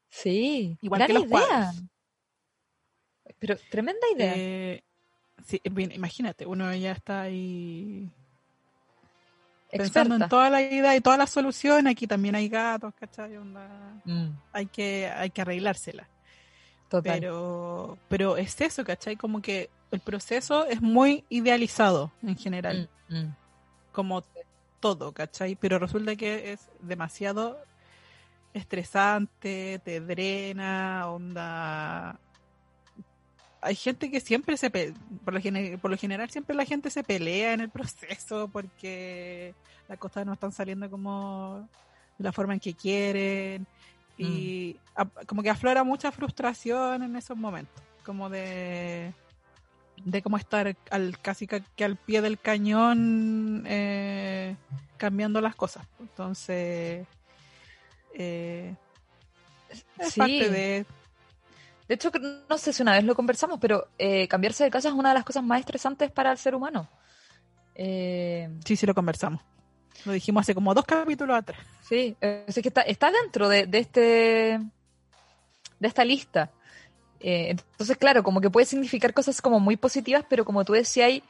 Sí, Igual gran que los idea. cuadros. Pero tremenda idea. Eh, sí, bien, imagínate, uno ya está ahí pensando Experta. en toda la idea y todas las soluciones. Aquí también hay gatos, ¿cachai? Onda, Mm, hay que, hay que arreglársela. total. Pero, pero es eso, ¿cachai? Como que el proceso es muy idealizado en general, Mm, mm. como todo, ¿cachai? Pero resulta que es demasiado estresante, te drena, onda. Hay gente que siempre se pe- por lo, por lo general siempre la gente se pelea en el proceso porque las cosas no están saliendo como de la forma en que quieren y a- como que aflora mucha frustración en esos momentos, como de de cómo estar al casi ca- que al pie del cañón eh, cambiando las cosas. Entonces eh, es Sí. parte de De hecho, no sé si una vez lo conversamos, pero eh, cambiarse de casa es una de las cosas más estresantes para el ser humano. Eh, sí, sí lo conversamos. Lo dijimos hace como dos capítulos atrás. sí, eh, es que está, está dentro de, de este de esta lista. Eh, entonces, claro, como que puede significar cosas como muy positivas, pero como tú decías,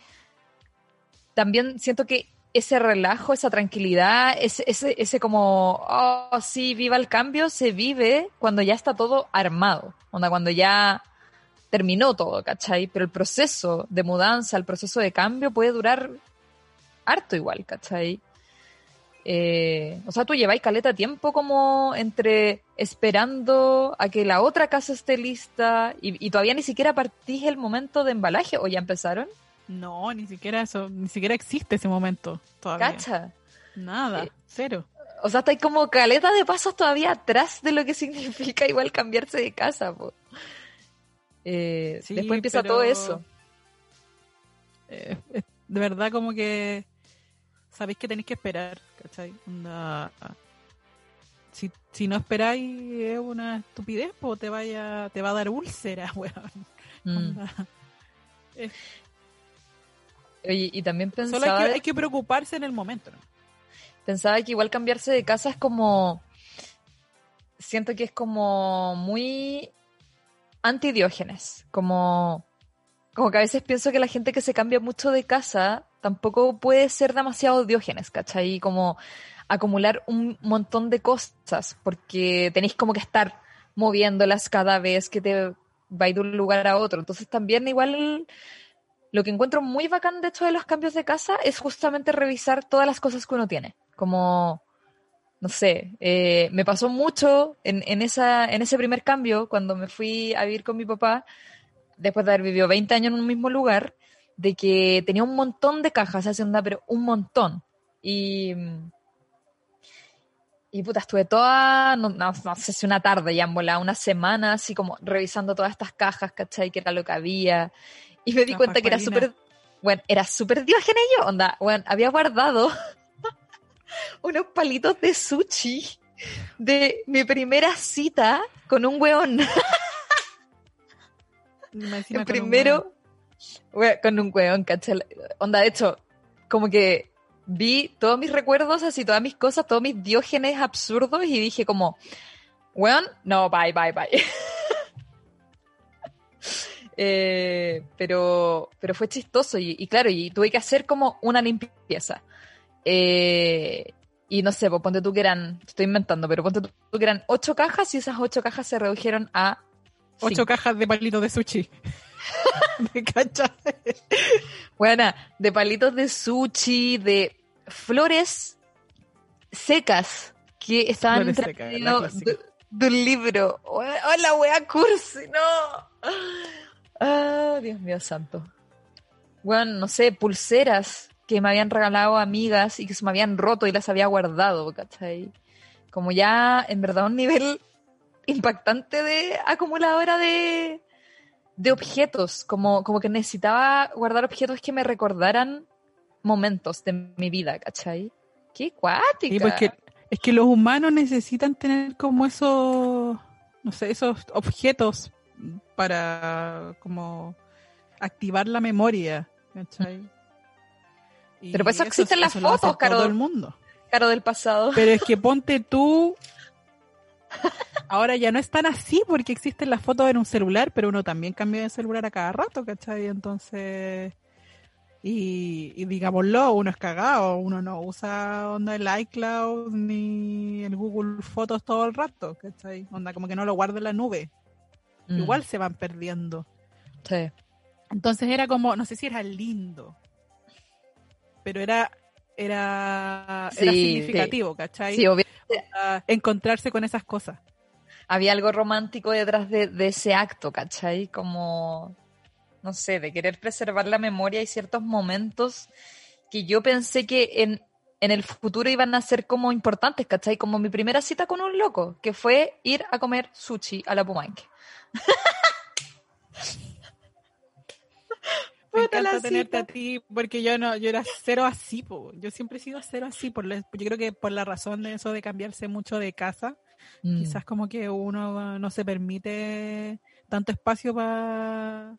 también siento que ese relajo, esa tranquilidad, ese, ese, ese como, oh, sí, viva el cambio, se vive cuando ya está todo armado, onda, cuando ya terminó todo, ¿cachai? Pero el proceso de mudanza, el proceso de cambio puede durar harto igual, ¿cachai? Eh, o sea, tú lleváis caleta tiempo como entre esperando a que la otra casa esté lista y, y todavía ni siquiera partís el momento de embalaje o ya empezaron. No, ni siquiera eso, ni siquiera existe ese momento todavía. ¿Cacha? Nada, Eh, cero. O sea, estáis como caleta de pasos todavía atrás de lo que significa igual cambiarse de casa, po. Eh, Sí, después empieza pero- todo eso. Eh, es de verdad como que sabéis que tenéis que esperar, ¿cachai? Onda, si, si no esperáis es una estupidez, pues te vaya, te va a dar úlceras, weón. Mm. Oye, y también Solo pensaba, hay que, hay que preocuparse en el momento, ¿no? pensaba que igual cambiarse de casa es como. Siento que es como muy antidiógenes. Como. Como que a veces pienso que la gente que se cambia mucho de casa tampoco puede ser demasiado diógenes, ¿cachai? Como acumular un montón de cosas, porque tenéis como que estar moviéndolas cada vez que te vais de un lugar a otro. Entonces también igual lo que encuentro muy bacán de hecho de los cambios de casa es justamente revisar todas las cosas que uno tiene. Como, no sé, eh, me pasó mucho en, ese primer cambio cuando me fui a vivir con mi papá, después de haber vivido 20 años en un mismo lugar, de que tenía un montón de cajas, así onda, pero un montón. Y, y puta, estuve toda, no, no- no sé si una tarde ya en volada, una semana, así como revisando todas estas cajas, ¿cachai? Que era lo que había. Y me di La cuenta que era súper, bueno, era súper diógena yo, onda, bueno, había guardado unos palitos de sushi de mi primera cita con un weón. El un primero, con un weón, ¿cachai? Onda, de hecho, como que vi todos mis recuerdos, así todas mis cosas, todos mis diógenes absurdos y dije como, weón, no, bye, bye, bye. Eh, pero, pero fue chistoso y, y claro, y tuve que hacer como una limpieza. Eh, y no sé, pues ponte tú que eran, estoy inventando, pero ponte tú que eran ocho cajas y esas ocho cajas se redujeron a Ocho cinco. cajas de palitos de sushi. ¿Me cachai? Buena, de palitos de sushi, de flores secas que estaban Flores entre secas, medio la clásica. de, de un libro. Hola, wea cursi, no. Ah, Dios mío santo. Bueno, no sé, pulseras que me habían regalado amigas y que se me habían roto y las había guardado, ¿cachai? Como ya, en verdad, un nivel impactante de acumuladora de, de objetos, como, como que necesitaba guardar objetos que me recordaran momentos de mi vida, ¿cachai? ¡Qué cuática! Sí, pues que- es que los humanos necesitan tener como esos, no sé, esos objetos para como activar la memoria, ¿cachai? Y Pero para eso existen las fotos, Caro. Todo el mundo. Caro del pasado. Pero es que ponte tú. Ahora ya no es tan así porque existen las fotos en un celular, pero uno también cambia de celular a cada rato, ¿cachai? Entonces. Y, y digámoslo, uno es cagado, uno no usa onda el iCloud ni el Google Fotos todo el rato, ¿cachai? Onda como que no lo guarda en la nube. Mm, Igual se van perdiendo. sí. Entonces era como, no sé si era lindo, pero era era, era Sí, significativo, ¿cachai? Sí, a encontrarse con esas cosas. Había algo romántico detrás de, de ese acto, ¿cachai? Como, no sé, de querer preservar la memoria y ciertos momentos que yo pensé que en, en el futuro iban a ser como importantes, ¿cachai? Como mi primera cita con un loco, que fue ir a comer sushi a la Pumanque. Me encanta tenerte a ti porque yo no, yo era cero así, po. yo siempre he sido cero así, por la- yo creo que por la razón de eso de cambiarse mucho de casa, Mm. quizás como que uno no se permite tanto espacio para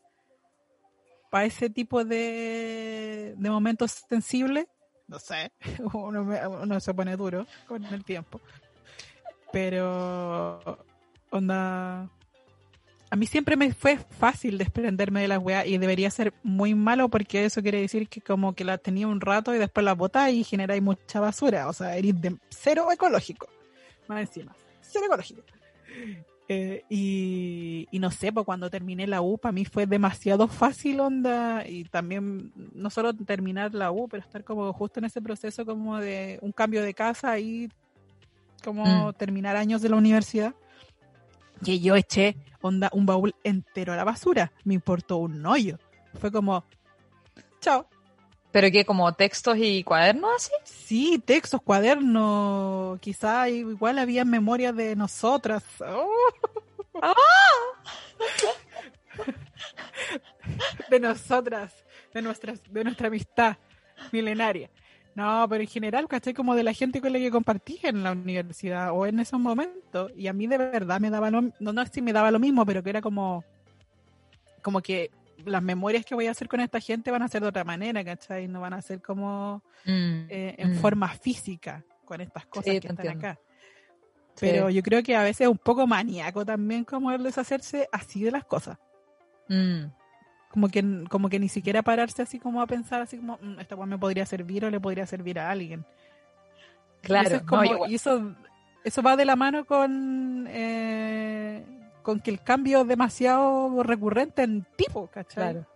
para ese tipo de, de momentos sensibles, no sé, uno, me- uno se pone duro con el tiempo, pero onda a mí siempre me fue fácil desprenderme de las weas y debería ser muy malo porque eso quiere decir que como que las tenía un rato y después las botáis y generáis mucha basura. O sea, eres de cero ecológico. Más encima. Cero ecológico. Eh, y, y no sé, pues cuando terminé la U, para mí fue demasiado fácil, onda. Y también, no solo terminar la U, pero estar como justo en ese proceso como de un cambio de casa y como Mm. terminar años de la universidad. Que yo eché onda un baúl entero a la basura. Me importó un hoyo. Fue como, chao. Pero que como textos y cuadernos así. Sí, textos, cuadernos, quizá igual había memorias de nosotras. Oh. de nosotras, de, nuestras, de nuestra amistad milenaria. No, pero en general, ¿cachai? Como de la gente con la que compartí en la universidad o en esos momentos. Y a mí de verdad me daba lo no, no si me daba lo mismo, pero que era como, como que las memorias que voy a hacer con esta gente van a ser de otra manera, ¿cachai? No van a ser como Mm, eh, en mm. forma física con estas cosas Sí, que están entiendo. acá. Sí. Pero yo creo que a veces es un poco maníaco también como el deshacerse así de las cosas. Mm, Como que, como que ni siquiera pararse así como a pensar así como, "Mm, esta me podría servir o le podría servir a alguien. Claro, eso, es como- y eso, eso va de la mano con, eh, con que el cambio es demasiado recurrente en tipo, ¿cachai? Claro.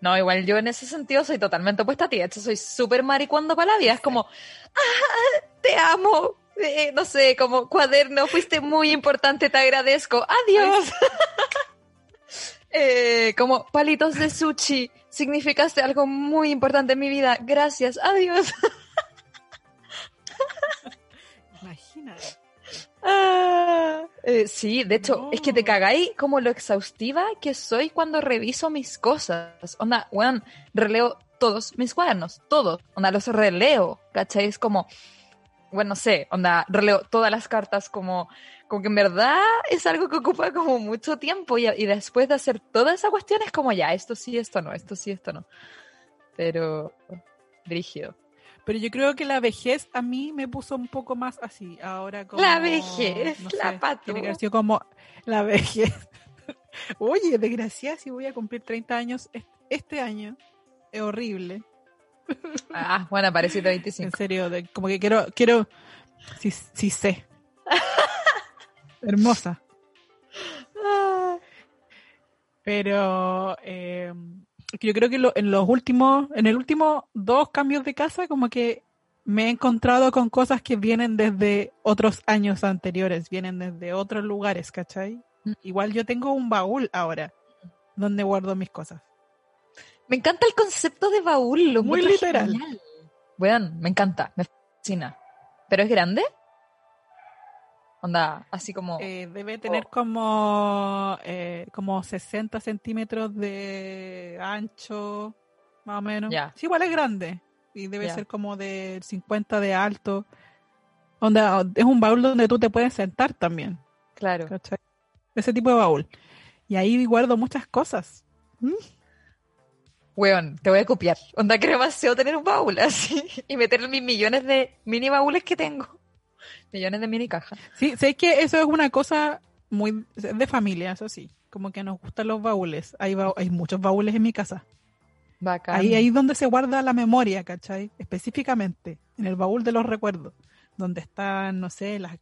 No, igual yo en ese sentido soy totalmente opuesta a ti. De hecho, soy súper maricuando para la vida. Es como, "Ah, te amo. Eh, no sé, como cuaderno, fuiste muy importante, te agradezco. Adiós. Eh, como palitos de sushi, significaste algo muy importante en mi vida. Gracias, adiós. Imagínate. Ah, eh, sí, de hecho, No. es que te cagáis como lo exhaustiva que soy cuando reviso mis cosas. Onda, weón, releo todos mis cuadernos, todos. Onda, los releo, ¿cachai? Es como, bueno, no sé, onda, releo todas las cartas como, como que en verdad es algo que ocupa como mucho tiempo y, y después de hacer toda esa cuestión es como, ya, esto sí, esto no, esto sí, esto no. Pero, brígido. Pero yo creo que la vejez a mí me puso un poco más así. Ahora como... La vejez, la patú. Tiene como la vejez. Oye, desgraciada, si voy a cumplir 30 años es- este año. Es horrible. Ah, bueno, pareciste En 25. serio, de- como que quiero... quiero sí, sí sé. Hermosa. Ah. Pero eh, yo creo que lo- en los últimos, en el último dos cambios de casa, como que me he encontrado con cosas que vienen desde otros años anteriores, vienen desde otros lugares, ¿cachai? Mm. Igual yo tengo un baúl ahora donde guardo mis cosas. Me encanta el concepto de baúl. Lo Muy literal. genial. Me encanta, me fascina. ¿Pero es grande? Onda, así como... Eh, debe tener como, eh, como 60 centímetros de ancho, más o menos. Ya. Sí, igual es grande. Y debe ser como de 50 de alto. Onda, es un baúl donde tú te puedes sentar también. claro. ¿cachai? Ese tipo de baúl. Y ahí guardo muchas cosas. Weón, te voy a copiar. Onda, que demasiado tener un baúl así. Y meter mis millones de mini baúles que tengo. Millones de mini cajas. Sí, sé que eso es una cosa muy de familia, eso sí. Como que nos gustan los baúles. Hay, ba- hay muchos baúles en mi casa. Bacán. Ahí, ahí es donde se guarda la memoria, ¿cachai? Específicamente, en el baúl de los recuerdos, donde están, no sé, las,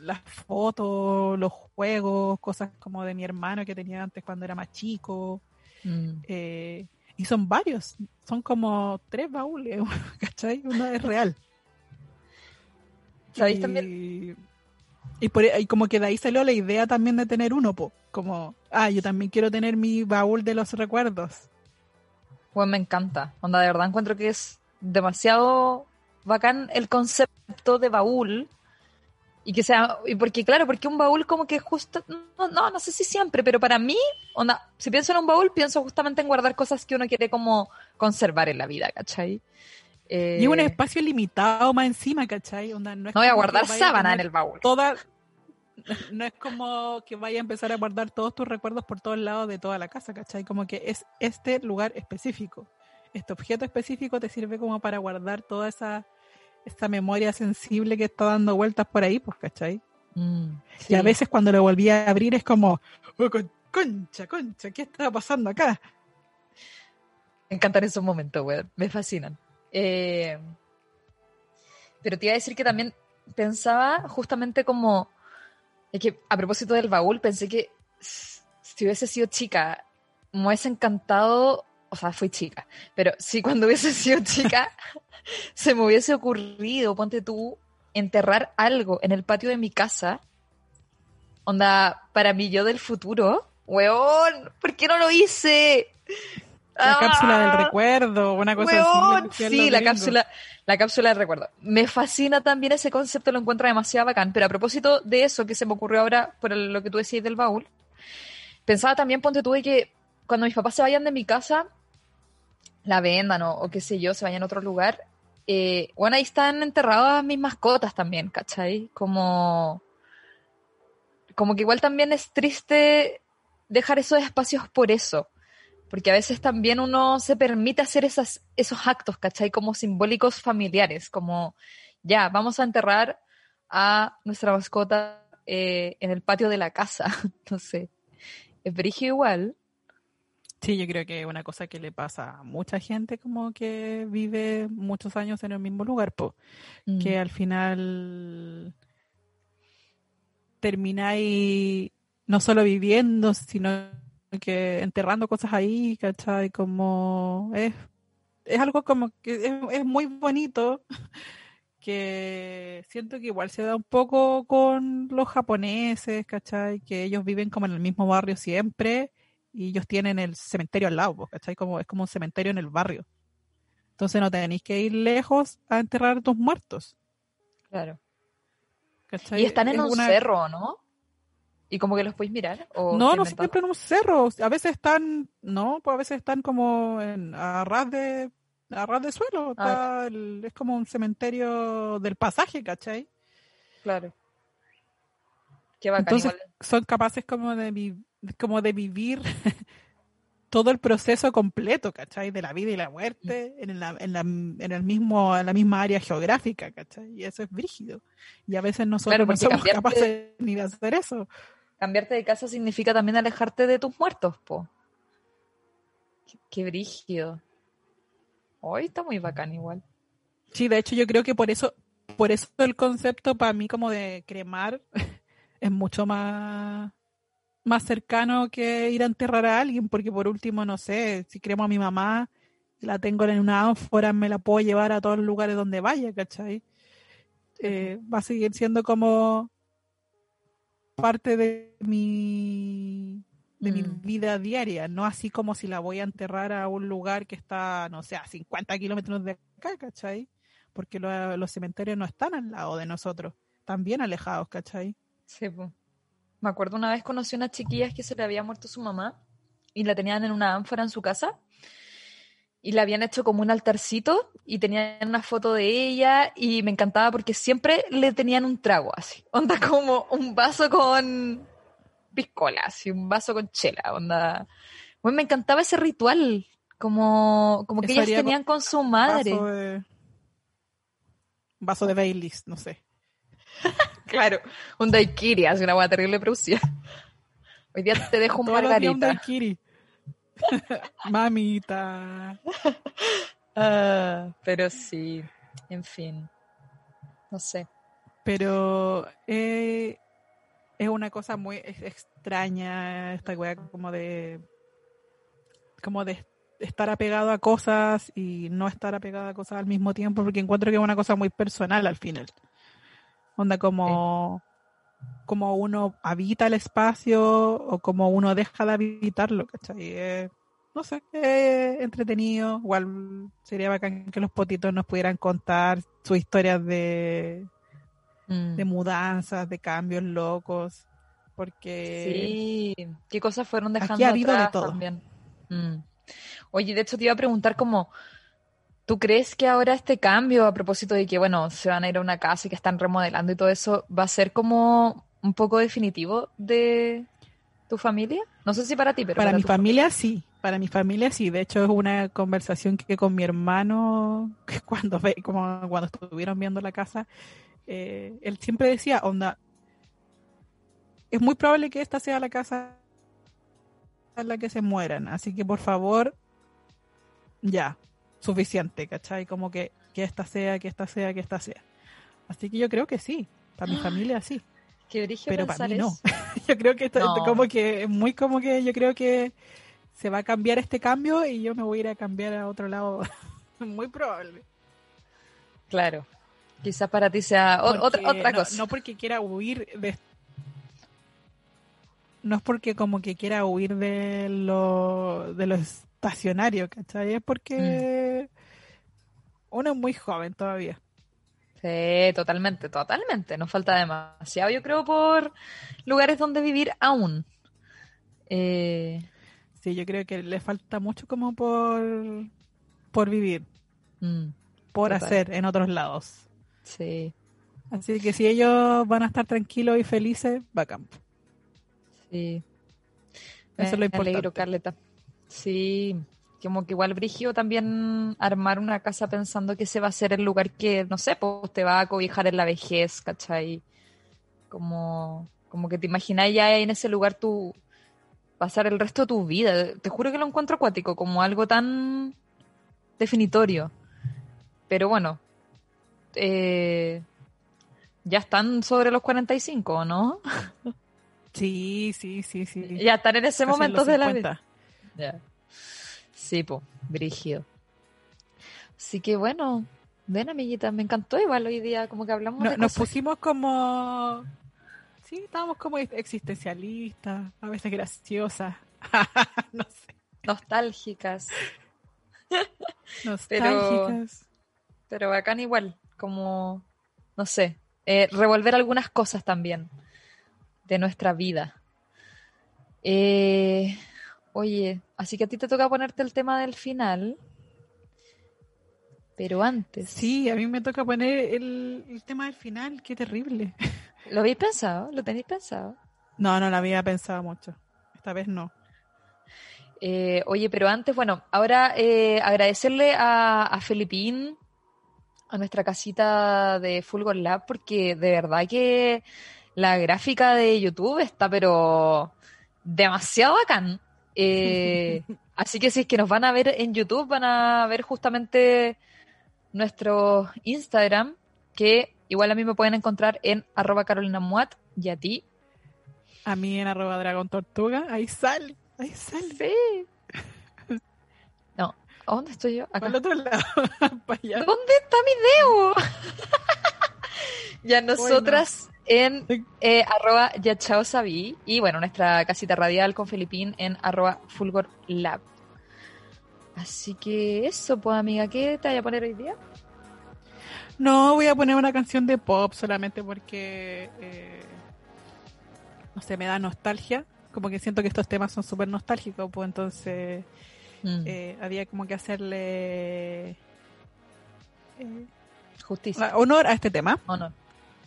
las fotos, los juegos, cosas como de mi hermano que tenía antes cuando era más chico. Mm. eh, y son varios, son como tres baúles, ¿cachai? Uno es real. ¿Sabéis y, también? Y, por, y como que de ahí salió la idea también de tener uno, po. Como, ah, yo también quiero tener mi baúl de los recuerdos. Weón, me encanta. Onda, de verdad encuentro que es demasiado bacán el concepto de baúl. Y que sea, y porque claro, porque un baúl como que justo, no, no, no sé si siempre, pero para mí, onda, si pienso en un baúl, pienso justamente en guardar cosas que uno quiere como conservar en la vida, ¿cachai? Eh, Y un espacio limitado más encima, ¿cachai? Onda, no, es no voy a guardar sábana en el baúl. toda no es como que vaya a empezar a guardar todos tus recuerdos por todos lados de toda la casa, ¿cachai? Como que es este lugar específico. Este objeto específico te sirve como para guardar toda esa, esa memoria sensible que está dando vueltas por ahí, pues, ¿cachai? Mm, Y a veces cuando lo volví a abrir es como, "Oh, con- concha, concha, ¿qué está pasando acá? Me encantan esos momentos, weón. Me fascinan. Eh, pero te iba a decir que también pensaba justamente como. Es que a propósito del baúl, pensé que si hubiese sido chica, me hubiese encantado. O sea, fui chica. Pero si cuando hubiese sido chica, se me hubiese ocurrido, ponte tú, enterrar algo en el patio de mi casa. Onda, para mi yo del futuro. Weón, ¿por qué no lo hice? La Ah, cápsula del recuerdo, una cosa así. sí, la cápsula, la cápsula del recuerdo. Me fascina también ese concepto, lo encuentro demasiado bacán. Pero a propósito de eso que se me ocurrió ahora por el- lo que tú decías del baúl, pensaba también, ponte tú, de que cuando mis papás se vayan de mi casa, la vendan o, o qué sé yo, se vayan a otro lugar, eh, bueno, ahí están enterradas mis mascotas también, ¿cachai? Como, como que igual también es triste dejar esos espacios por eso, porque a veces también uno se permite hacer esas, esos actos, ¿cachai? Como simbólicos familiares, como, ya, vamos a enterrar a nuestra mascota eh, en el patio de la casa, no sé. Es brígido igual. Sí, yo creo que es una cosa que le pasa a mucha gente como que vive muchos años en el mismo lugar, po, Mm. que al final termináis no solo viviendo, sino que enterrando cosas ahí, ¿cachai? Como es, es algo como que es, es muy bonito que siento que igual se da un poco con los japoneses, ¿cachai? Que ellos viven como en el mismo barrio siempre y ellos tienen el cementerio al lado, po, ¿cachai? Como, es como un cementerio en el barrio. Entonces no tenéis que ir lejos a enterrar a tus muertos, Claro. ¿cachai? Y están en Es un una- cerro, ¿no? Y como que los podéis mirar. ¿o No, no siempre en un cerro. A veces están, no, pues a veces están como en, a ras de, a ras de suelo. Ah, Está el- es como un cementerio del pasaje, ¿cachai? Claro. Qué bacán. Entonces igual. son capaces como de, vi- como de vivir todo el proceso completo, ¿cachai? De la vida y la muerte en, la, en, la, en el mismo, en la misma área geográfica, ¿cachai? Y eso es brígido. Y a veces nosotros Claro, no somos capaces ni de hacer eso. Cambiarte de casa significa también alejarte de tus muertos, po. Qué, qué brígido. Hoy está muy bacán igual. Sí, de hecho yo creo que por eso, por eso el concepto para mí como de cremar es mucho más, más cercano que ir a enterrar a alguien, porque por último, no sé, si cremo a mi mamá, la tengo en una ánfora, me la puedo llevar a todos los lugares donde vaya, ¿cachai? Eh, va a seguir siendo como parte de mi de mi Mm. vida diaria, no así como si la voy a enterrar a un lugar que está, no sé, a 50 kilómetros de acá, ¿cachai? Porque lo- los cementerios no están al lado de nosotros, están bien alejados, ¿cachai? Sí. Me acuerdo una vez conocí unas chiquillas que se le había muerto su mamá y la tenían en una ánfora en su casa y le habían hecho como un altarcito y tenían una foto de ella y me encantaba porque siempre le tenían un trago así, onda como un vaso con piscola, así, un vaso con chela, onda. Bueno, me encantaba ese ritual, como, como que Eso ellas tenían con su madre. Vaso de, vaso de Baileys, no sé. Claro, un daiquiri, así una hueá terrible producida. Hoy día te dejo un margarita. daiquiri. Mamita. Ah, pero sí, en fin. No sé. Pero eh, es una cosa muy ex- extraña esta wea como de como de estar apegado a cosas y no estar apegado a cosas al mismo tiempo porque encuentro que es una cosa muy personal al final. Onda como como uno habita el espacio o como uno deja de habitarlo, ¿cachai? Eh, no sé, es entretenido. Igual sería bacán que los potitos nos pudieran contar sus historias de, Mm. de mudanzas, de cambios locos, porque Sí, qué cosas fueron dejando Aquí ha habido de atrás todo. también. Mm. Oye, de hecho te iba a preguntar como, ¿tú crees que ahora este cambio, a propósito de que, bueno, se van a ir a una casa y que están remodelando y todo eso, va a ser como un poco definitivo de tu familia? No sé si para ti, pero para mi familia sí, para mi familia sí. De hecho es una conversación que con mi hermano, que cuando ve, como cuando estuvieron viendo la casa, eh, él siempre decía, onda, es muy probable que esta sea la casa en la que se mueran, así que por favor, ya, suficiente, ¿cachai? Como que, que esta sea, que esta sea, que esta sea. Así que yo creo que sí, para mi familia sí. Qué pero para mí no. yo creo que esto, No. como que muy como que yo creo que se va a cambiar este cambio y yo me voy a ir a cambiar a otro lado. muy probable. Claro. Quizás para ti sea Porque otra, otra no, cosa. No porque quiera huir de no es porque como que quiera huir de lo de lo estacionario, ¿cachai? Es porque Mm. Uno es muy joven todavía. Sí, totalmente, totalmente. Nos falta demasiado, yo creo, por lugares donde vivir aún. Eh, Sí, yo creo que le falta mucho como por, por vivir, Mm, por Total. hacer en otros lados. sí, Así que si ellos van a estar tranquilos y felices, bacán. sí. Eso es lo Me importante. alegro, Carleta. Sí, como que igual Brigio también armar una casa pensando que ese va a ser el lugar que, no sé, pues te va a cobijar en la vejez, ¿cachai? Como, como que te imaginas ya en ese lugar tú pasar el resto de tu vida. Te juro que lo encuentro acuático, como algo tan definitorio. Pero bueno, eh, ya están sobre los 45, ¿no? Sí, sí, sí, sí. Ya están en ese Casi momento de la 50. vida. Sí, po, brígido. Así que bueno, ven amiguita, me encantó igual hoy día, como que hablamos No- de nos cosas. pusimos como... Sí, estábamos como existencialistas, a veces graciosas. no sé, nostálgicas, nostálgicas. pero bacán igual, como, no sé, eh, revolver algunas cosas también de nuestra vida. Eh, oye, así que a ti te toca ponerte el tema del final, pero antes, Sí, a mí me toca poner el, el tema del final, qué terrible. ¿lo habéis pensado? ¿Lo tenéis pensado? No, no la había pensado mucho. Esta vez no. Eh, oye, pero antes, bueno, ahora eh, agradecerle a, a Felipín, a nuestra casita de Fulgor Lab, porque de verdad que la gráfica de YouTube está, pero demasiado bacán. Eh, así que si es que nos van a ver en YouTube, van a ver justamente nuestro Instagram, que igual a mí me pueden encontrar en arroba Carolina Muat y a ti. A mí en arroba dragón tortuga, ahí sale, ahí sale. Sí. No, ¿a dónde estoy yo? Acá. Al otro lado, para allá. ¿Dónde está mi dedo? ya nosotras en eh, arroba yachao sabí y bueno, nuestra casita radial con Felipín en arroba fulgor lab. Así que eso, pues amiga, ¿qué te voy a poner hoy día? No, voy a poner una canción de pop solamente porque, eh, no sé, me da nostalgia. Como que siento que estos temas son súper nostálgicos, pues entonces Mm, eh, había como que hacerle eh, Justicia. honor a este tema. ¿O no?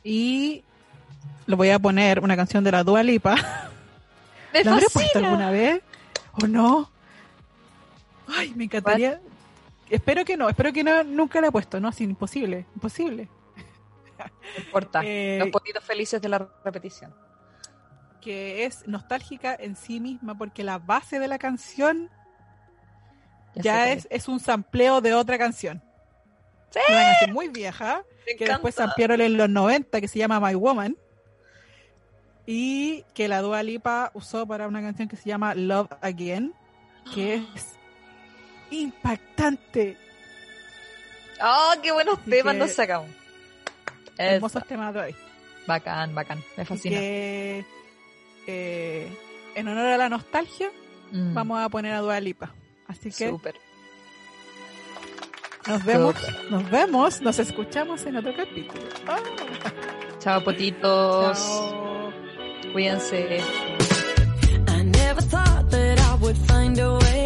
Y lo voy a poner una canción de la Dua Lipa. ¡Me ¿La habré puesto alguna vez? ¿O no? Ay, me encantaría. Espero que no, espero que no, nunca la he puesto. No, es imposible, imposible. No importa. Eh, Los poquitos felices de la repetición. Que es nostálgica en sí misma porque la base de la canción Ya es, es un sampleo de otra canción. Sí. Una canción muy vieja Me que después encanta. ampliaron en los 90 que se llama My Woman y que la Dua Lipa usó para una canción que se llama Love Again que es impactante ¡Oh, qué buenos Así temas nos sacamos! Hermosos temas de hoy Bacán, bacán. Me fascina. que eh, en honor a la nostalgia Mm, vamos a poner a Dua Lipa así que Súper. nos vemos nos vemos nos escuchamos en otro capítulo Ah, Chao, potitos. chao. Cuídense. I never thought that I would find a way